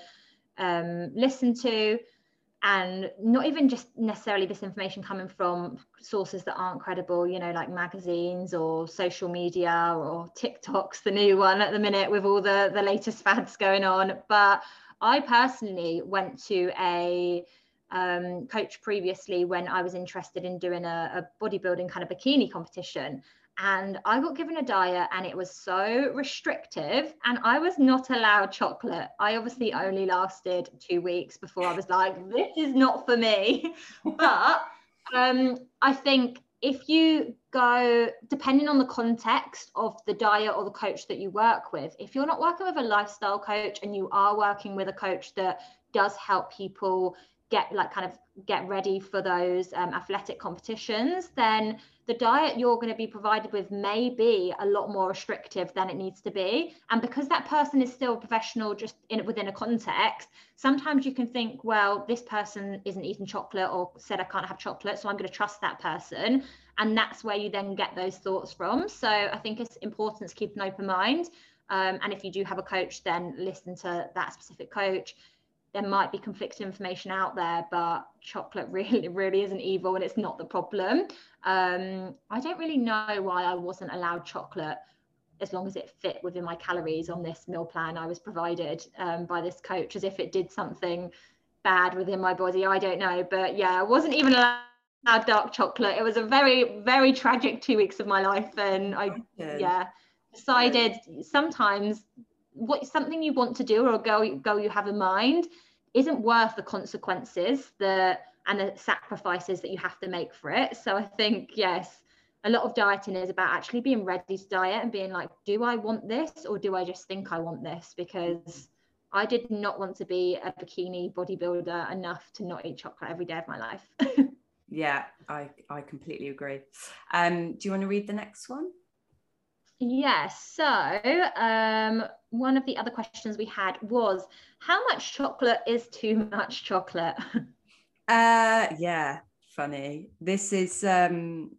um, listen to. And not even just necessarily this information coming from sources that aren't credible you know like magazines or social media or tiktok's the new one at the minute with all the the latest fads going on. But i personally went to a um, coach previously when i was interested in doing a, a bodybuilding kind of bikini competition and I got given a diet and it was so restrictive and I was not allowed chocolate. I obviously only lasted two weeks before I was like, this is not for me. but um, I think if you go, depending on the context of the diet or the coach that you work with, if you're not working with a lifestyle coach and you are working with a coach that does help people get like kind of get ready for those um, athletic competitions, then the diet you're going to be provided with may be a lot more restrictive than it needs to be. And because that person is still a professional just in within a context, sometimes you can think, well, this person isn't eating chocolate or said I can't have chocolate, so I'm going to trust that person. And that's where you then get those thoughts from. So I think it's important to keep an open mind. Um, and if you do have a coach, then listen to that specific coach there might be conflicting information out there, but chocolate really, really isn't evil and it's not the problem. Um, I don't really know why I wasn't allowed chocolate as long as it fit within my calories on this meal plan I was provided um, by this coach, as if it did something bad within my body. I don't know. But yeah, I wasn't even allowed dark chocolate. It was a very, very tragic two weeks of my life. And I, yeah, decided sometimes what something you want to do or a goal, goal you have in mind isn't worth the consequences the and the sacrifices that you have to make for it. So i think yes a lot of dieting is about actually being ready to diet and being like do i want this or do i just think i want this? Because i did not want to be a bikini bodybuilder enough to not eat chocolate every day of my life. Yeah i i completely agree. Um do you want to read the next one? Yes. So, um, one of the other questions we had was how much chocolate is too much chocolate? uh, yeah, funny. This is um,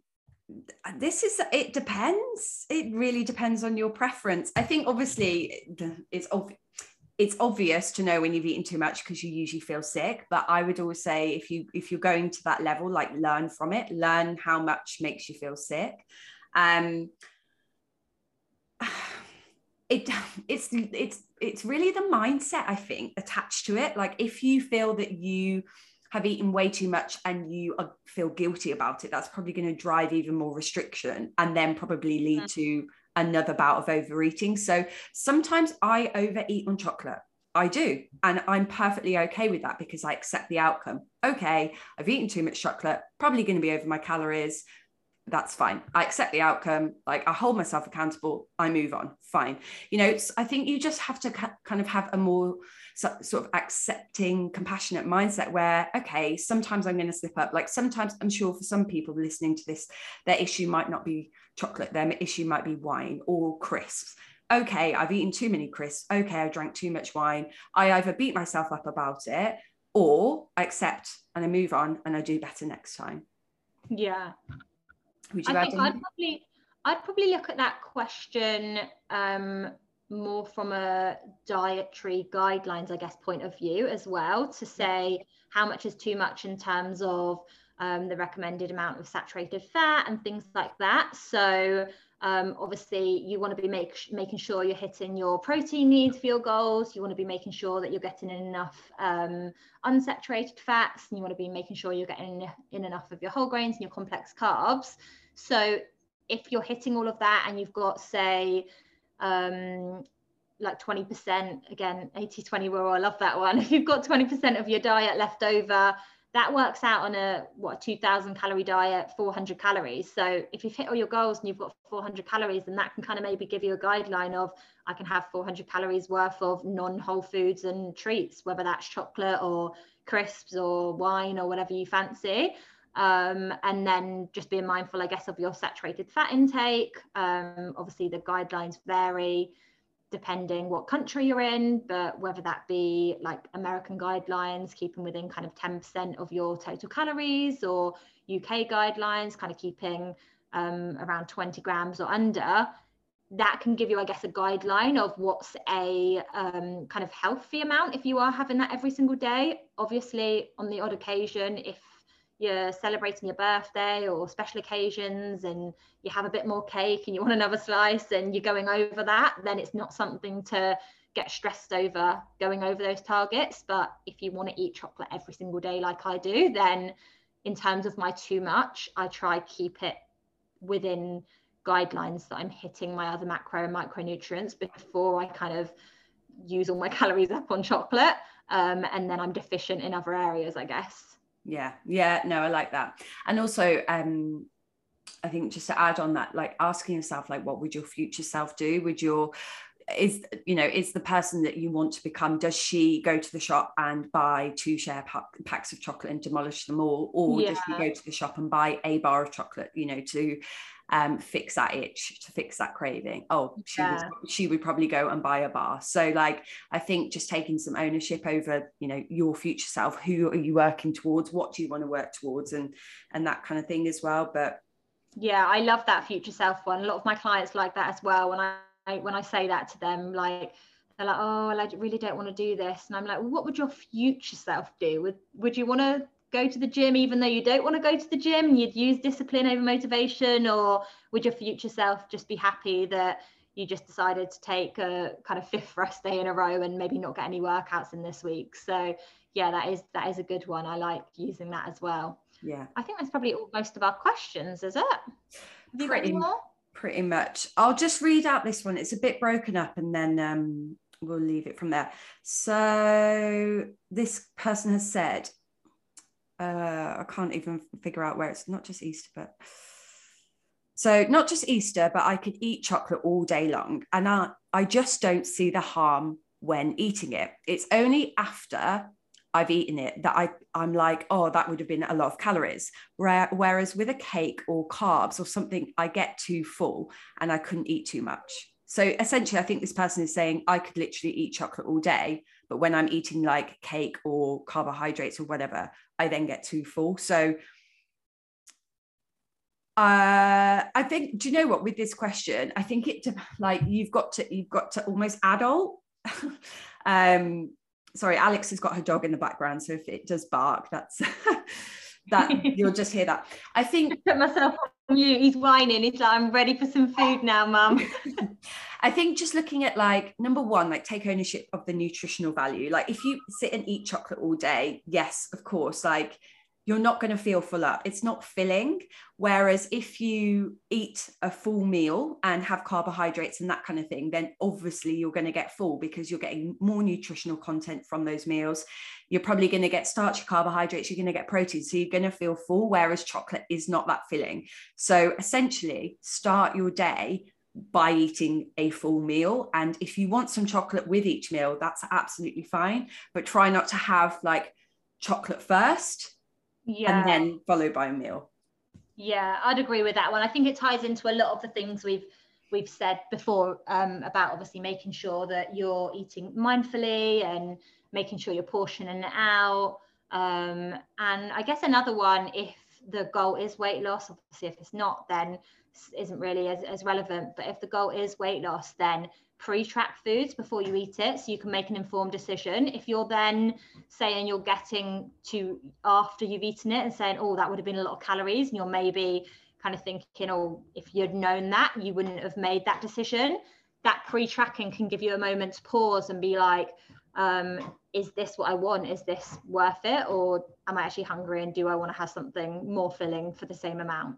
this is it depends. It really depends on your preference. I think obviously it's obvious it's obvious to know when you've eaten too much because you usually feel sick but i would always say if you if you're going to that level like learn from it learn how much makes you feel sick um it it's it's it's really the mindset i think attached to it like if you feel that you have eaten way too much and you are, feel guilty about it that's probably going to drive even more restriction and then probably lead mm. to another bout of overeating so sometimes i overeat on chocolate I do. And I'm perfectly okay with that because I accept the outcome. Okay, I've eaten too much chocolate, probably going to be over my calories that's fine. I accept the outcome. Like I hold myself accountable. I move on. Fine. You know, I think you just have to ca- kind of have a more so, sort of accepting, compassionate mindset where, okay, sometimes I'm going to slip up. Like sometimes I'm sure for some people listening to this, their issue might not be chocolate, their issue might be wine or crisps. Okay, I've eaten too many crisps. Okay, I drank too much wine. I either beat myself up about it or I accept and I move on and I do better next time. Yeah, would you I think I'd probably I'd probably look at that question um, more from a dietary guidelines, I guess, point of view as well to say how much is too much in terms of um, the recommended amount of saturated fat and things like that. So um, obviously, you want to be make, making sure you're hitting your protein needs for your goals. You want to be making sure that you're getting enough um, unsaturated fats, and you want to be making sure you're getting in enough of your whole grains and your complex carbs. So if you're hitting all of that and you've got, say, um, like 20%, again, 80 20 rule, I love that one. If you've got 20% of your diet left over, that works out on a what a 2000 calorie diet 400 calories so if you've hit all your goals and you've got 400 calories then that can kind of maybe give you a guideline of i can have 400 calories worth of non-whole foods and treats whether that's chocolate or crisps or wine or whatever you fancy um, and then just being mindful i guess of your saturated fat intake um, obviously the guidelines vary depending what country you're in, but whether that be like American guidelines, keeping within kind of 10% of your total calories, or UK guidelines, kind of keeping um, around 20 grams or under, that can give you, I guess, a guideline of what's a um, kind of healthy amount if you are having that every single day. Obviously, on the odd occasion, if you're celebrating your birthday or special occasions and you have a bit more cake and you want another slice and you're going over that, then it's not something to get stressed over going over those targets. But if you want to eat chocolate every single day like I do, then in terms of my too much, I try keep it within guidelines that I'm hitting my other macro and micronutrients before I kind of use all my calories up on chocolate. Um, and then I'm deficient in other areas, I guess yeah yeah no i like that. And also um i think just to add on that like asking yourself like what would your future self do? Would your is you know is the person that you want to become does she go to the shop and buy two share packs of chocolate and demolish them all? Or yeah. does she go to the shop and buy a bar of chocolate you know to um, fix that itch, to fix that craving. Oh, she yeah. was, she would probably go and buy a bar. So like I think just taking some ownership over, you know, your future self, who are you working towards, what do you want to work towards and and that kind of thing as well. But yeah, I love that future self one. A lot of my clients like that as well. When I when I say that to them, like they're like, oh, I really don't want to do this. And I'm like, well, what would your future self do? Would would you want to go to the gym even though you don't want to go to the gym you'd use discipline over motivation or would your future self just be happy that you just decided to take a kind of fifth rest day in a row and maybe not get any workouts in this week? So yeah that is that is a good one. I like using that as well. Yeah. I think that's probably all most of our questions is it? Have you pretty, pretty much. I'll just read out this one. It's a bit broken up and then um we'll leave it from there. So this person has said uh, I can't even figure out where it's not just Easter, but so not just Easter, but I could eat chocolate all day long. And I, I just don't see the harm when eating it. It's only after I've eaten it that I, I'm like, oh, that would have been a lot of calories. Whereas with a cake or carbs or something, I get too full and I couldn't eat too much. So essentially, I think this person is saying I could literally eat chocolate all day, but when I'm eating like cake or carbohydrates or whatever, I then get too full. So uh, I think, do you know what, with this question, I think it like you've got to, you've got to almost adult. um, sorry, Alex has got her dog in the background. So if it does bark, that's that you'll just hear that. I think put myself on you he's whining. He's like i'm ready for some food now mum. I think just looking at like number one like take ownership of the nutritional value. Like if you sit and eat chocolate all day yes of course like you're not going to feel full up. It's not filling. Whereas if you eat a full meal and have carbohydrates and that kind of thing, then obviously you're going to get full because you're getting more nutritional content from those meals. You're probably going to get starchy carbohydrates, you're going to get protein. So you're going to feel full, whereas chocolate is not that filling. So essentially, start your day by eating a full meal. And if you want some chocolate with each meal, that's absolutely fine. But try not to have like chocolate first yeah. and then followed by a meal. Yeah, I'd agree with that one. I think it ties into a lot of the things we've we've said before um, about obviously making sure that you're eating mindfully and making sure you're portioning it out. Um, and I guess another one, if the goal is weight loss, obviously if it's not, then isn't really as, as relevant. But if the goal is weight loss, then pre-track foods before you eat it so you can make an informed decision. If you're then saying you're getting to after you've eaten it and saying oh that would have been a lot of calories and you're maybe kind of thinking oh if you'd known that you wouldn't have made that decision that pre-tracking can give you a moment to pause and be like um, is this what i want? Is this worth it? Or am i actually hungry and do i want to have something more filling for the same amount?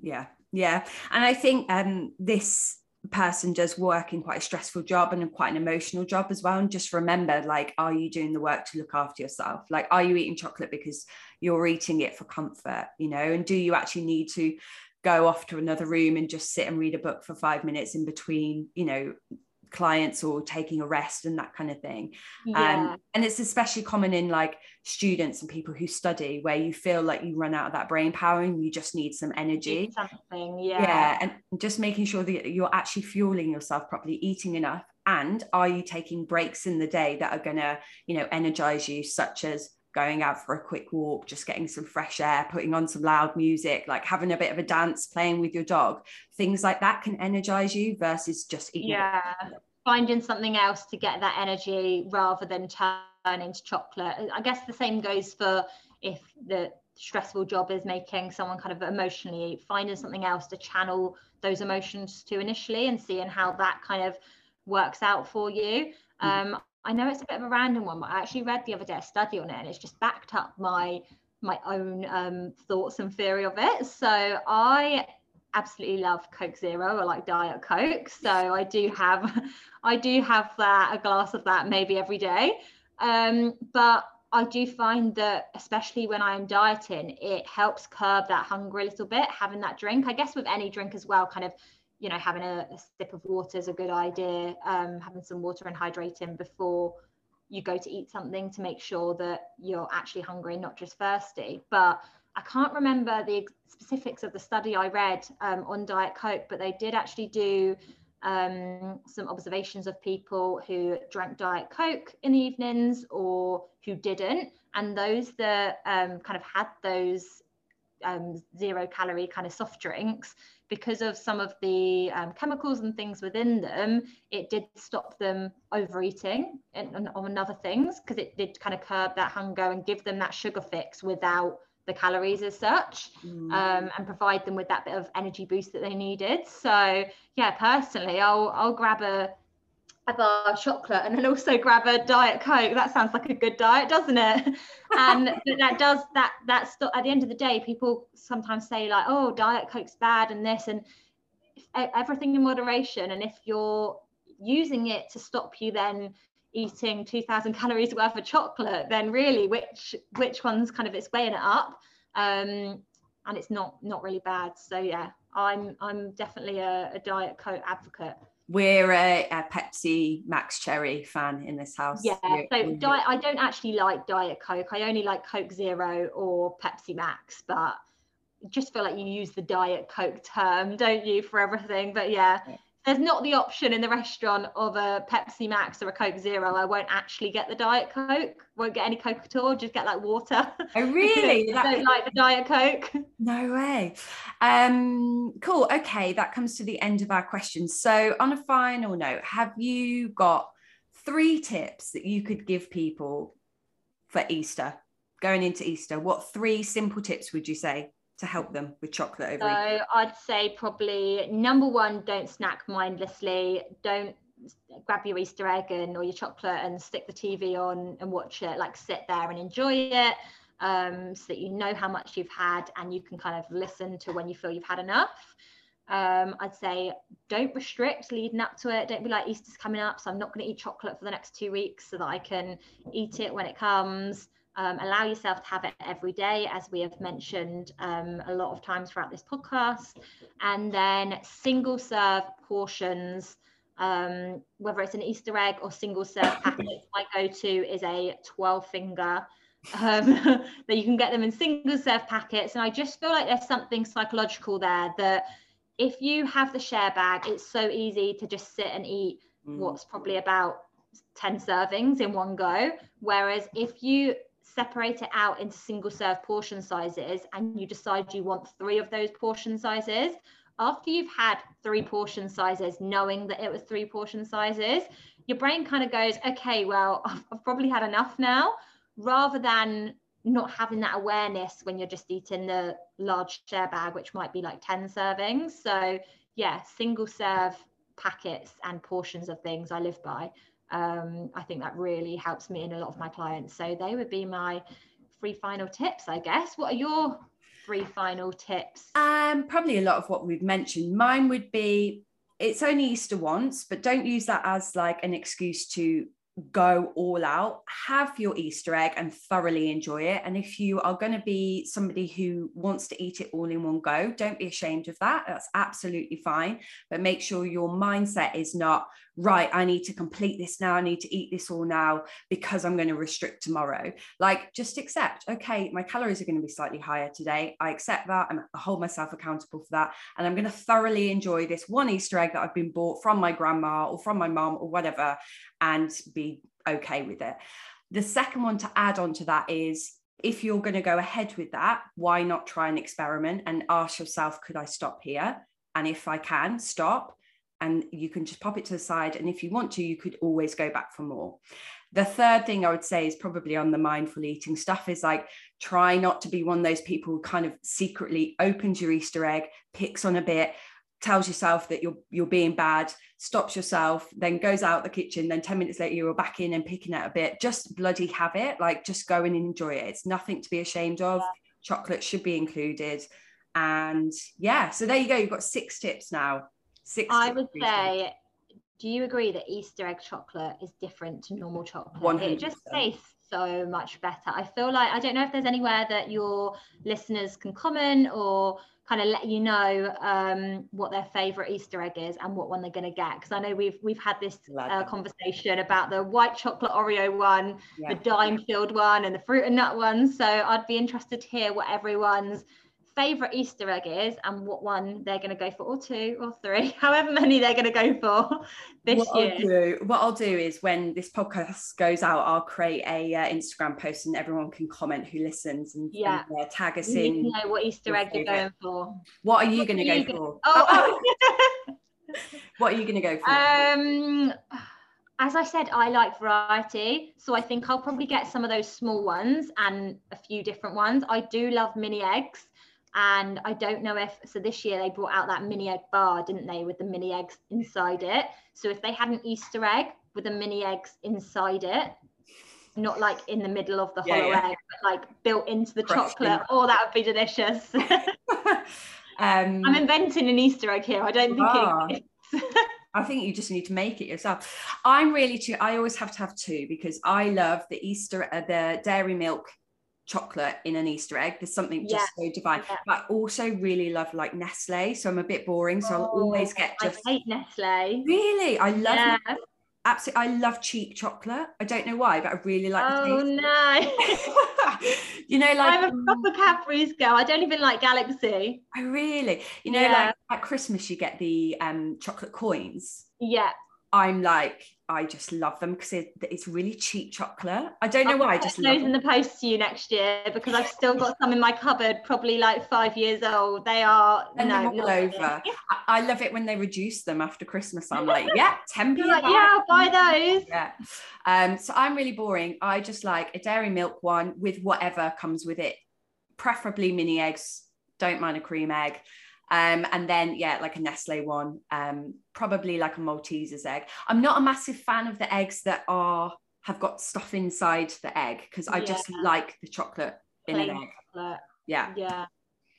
Yeah. Yeah. And i think um, this person does work in quite a stressful job and quite an emotional job as well and just remember like are you doing the work to look after yourself? Like are you eating chocolate because you're eating it for comfort you know? And do you actually need to go off to another room and just sit and read a book for 5 minutes in between you know clients or taking a rest and that kind of thing. Um, yeah. um, and it's especially common in like students and people who study where you feel like you run out of that brain power and you just need some energy. Something yeah. Yeah and just making sure that you're actually fueling yourself properly eating enough and are you taking breaks in the day that are going to you know energize you such as going out for a quick walk, just getting some fresh air, putting on some loud music, like having a bit of a dance, playing with your dog, things like that can energize you versus just eating. Yeah, finding something else to get that energy rather than turning to chocolate. I guess the same goes for if the stressful job is making someone kind of emotionally finding something else to channel those emotions to initially and seeing how that kind of works out for you. Mm. Um, I know it's a bit of a random one, but I actually read the other day a study on it, and it's just backed up my my own um, thoughts and theory of it. So I absolutely love Coke Zero or like Diet Coke. So I do have I do have that a glass of that maybe every day. Um, but I do find that especially when I'm dieting, it helps curb that hunger a little bit, having that drink. I guess with any drink as well, kind of you know having a, a sip of water is a good idea um, having some water and hydrating before you go to eat something to make sure that you're actually hungry and not just thirsty. But i can't remember the specifics of the study i read um, on diet coke but they did actually do um, some observations of people who drank diet coke in the evenings or who didn't. And those that um, kind of had those um, zero calorie kind of soft drinks because of some of the um, chemicals and things within them, it did stop them overeating and, and on other things because it did kind of curb that hunger and give them that sugar fix without the calories as such mm. um, and provide them with that bit of energy boost that they needed. So yeah, personally, I'll I'll grab a a bar of chocolate and then also grab a diet coke. That sounds like a good diet doesn't it? And that does that that's at the end of the day people sometimes say like oh diet coke's bad and this and everything in moderation and if you're using it to stop you then eating 2000 calories worth of chocolate then really which which one's kind of it's weighing it up. Um and it's not not really bad. So yeah i'm i'm definitely a, a diet coke advocate we're a, a, Pepsi Max Cherry fan in this house. Yeah, so diet, I don't actually like Diet Coke. I only like Coke Zero or Pepsi Max, but just feel like you use the Diet Coke term, don't you, for everything? But yeah, there's not the option in the restaurant of a Pepsi Max or a Coke Zero. I won't actually get the Diet Coke. Won't get any Coke at all. Just get like water. Oh really? I don't like the Diet Coke. No way. Um, cool. Okay, that comes to the end of our questions. So on a final note, have you got three tips that you could give people for Easter? Going into Easter, what three simple tips would you say? To help them with chocolate over so i'd say probably number one don't snack mindlessly don't grab your easter egg and or your chocolate and stick the tv on and watch it like sit there and enjoy it um, so that you know how much you've had and you can kind of listen to when you feel you've had enough um, I'd say don't restrict leading up to it. Don't be like Easter's coming up, so I'm not going to eat chocolate for the next two weeks so that I can eat it when it comes. Um, allow yourself to have it every day, as we have mentioned um, a lot of times throughout this podcast. And then single serve portions, um, whether it's an Easter egg or single serve packets, my go to is a 12 finger. Um, that you can get them in single serve packets. And I just feel like there's something psychological there that if you have the share bag, it's so easy to just sit and eat mm. what's probably about 10 servings in one go. Whereas if you separate it out into single serve portion sizes and you decide you want three of those portion sizes. After you've had three portion sizes knowing that it was three portion sizes your brain kind of goes okay well i've probably had enough now rather than not having that awareness when you're just eating the large share bag which might be like 10 servings. So yeah single serve packets and portions of things i live by um, I think that really helps me and a lot of my clients. So they would be my three final tips, I guess. What are your three final tips? Um, probably a lot of what we've mentioned. Mine would be it's only Easter once, but don't use that as like an excuse to go all out, have your Easter egg and thoroughly enjoy it. And if you are going to be somebody who wants to eat it all in one go, don't be ashamed of that. That's absolutely fine. But make sure your mindset is not, right, I need to complete this now. I need to eat this all now because I'm going to restrict tomorrow. Like, just accept, okay, my calories are going to be slightly higher today. I accept that. and I hold myself accountable for that. And I'm going to thoroughly enjoy this one Easter egg that I've been bought from my grandma or from my mom or whatever and be okay with it. The second one to add on to that is if you're going to go ahead with that, why not try an experiment and ask yourself, could I stop here? And if I can, stop. And you can just pop it to the side. And if you want to, you could always go back for more. The third thing I would say is probably on the mindful eating stuff is like try not to be one of those people who kind of secretly opens your Easter egg, picks on a bit, tells yourself that you're you're being bad stops yourself then goes out the kitchen then 10 minutes later you're back in and picking out a bit just bloody have it like just go and enjoy it it's nothing to be ashamed of yeah. chocolate should be included and yeah so there you go you've got six tips now six i would say do you agree that easter egg chocolate is different to normal chocolate 100%. it just tastes so much better i feel like i don't know if there's anywhere that your listeners can comment or kind of let you know um, what their favorite Easter egg is and what one they're going to get. Because I know we've we've had this uh, conversation about the white chocolate Oreo one, yeah. the Daim filled one, and the fruit and nut one. So I'd be interested to hear what everyone's favorite Easter egg is and what one they're going to go for, or two or three, however many they're going to go for this what year. I'll do, what I'll do is when this podcast goes out, I'll create a uh, Instagram post and everyone can comment who listens and, yeah. and uh, tag us in. know what Easter egg you're going for. What are you going to go gonna... for? Oh, oh. what are you going to go for? Um as I said, I like variety. So I think I'll probably get some of those small ones and a few different ones. I do love mini eggs. And I don't know if, so this year they brought out that mini egg bar, didn't they, with the mini eggs inside it. So if they had an Easter egg with the mini eggs inside it, not like in the middle of the yeah, hollow yeah. egg, but like built into the chocolate, oh, that would be delicious. um, I'm inventing an Easter egg here. I don't think it I think you just need to make it yourself. I'm really too. I always have to have two because I love the Easter, uh, the dairy milk chocolate in an Easter egg. There's something just yeah. so divine. Yeah. But I also really love like Nestle, so I'm a bit boring. So oh, I'll always get just. I hate Nestle. Really, I love. Yeah. Absolutely, I love cheap chocolate. I don't know why, but I really like. Oh no! you know, like I'm a proper Cadbury's girl. I don't even like Galaxy. I oh, really, you know, like at Christmas you get the um chocolate coins. Yeah. I'm like, I just love them because it, it's really cheap chocolate. I don't know I'll why. I just love those in the post to you next year because I've still got some in my cupboard, probably like five years old. They are and no, all over. I love it when they reduce them after Christmas. I'm like, yeah, ten like, yeah, I'll buy those. Yeah. Um. So I'm really boring. I just like a dairy milk one with whatever comes with it, preferably mini eggs. Don't mind a cream egg. Um, and then yeah, like a Nestle one, um, probably like a Malteser's egg. I'm not a massive fan of the eggs that are have got stuff inside the egg because I yeah. just like the chocolate Plain in an egg. Chocolate. Yeah. Yeah.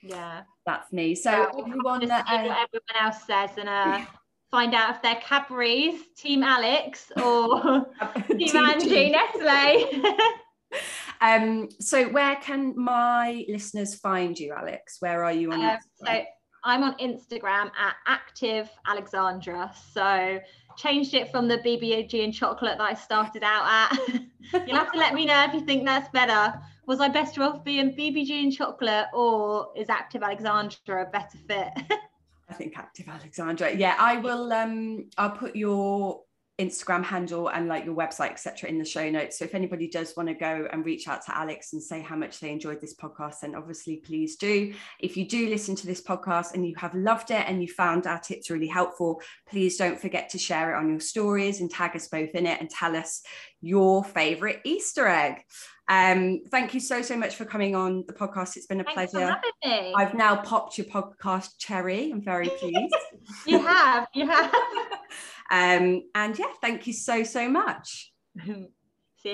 Yeah. That's me. So yeah, everyone that uh, everyone else says and uh find out if they're Cadbury's, Team Alex or Team, Team Angie Nestle. um so where can my listeners find you alex where are you on um, so I'm on Instagram at active Alexandra. So changed it from the BBG and chocolate that I started out at. You'll have to let me know if you think that's better. Was I better off being BBG and chocolate or is active Alexandra a better fit? I think active Alexandra. Yeah, I will um I'll put your Instagram handle and like your website, etc., in the show notes. So if anybody does want to go and reach out to Alex and say how much they enjoyed this podcast, then obviously please do. If you do listen to this podcast and you have loved it and you found our tips really helpful, please don't forget to share it on your stories and tag us both in it and tell us your favorite Easter egg. Um, thank you so so much for coming on the podcast. It's been a Thanks pleasure. I've now popped your podcast cherry. I'm very pleased. you have, you have. Um, and yeah, thank you so, so much.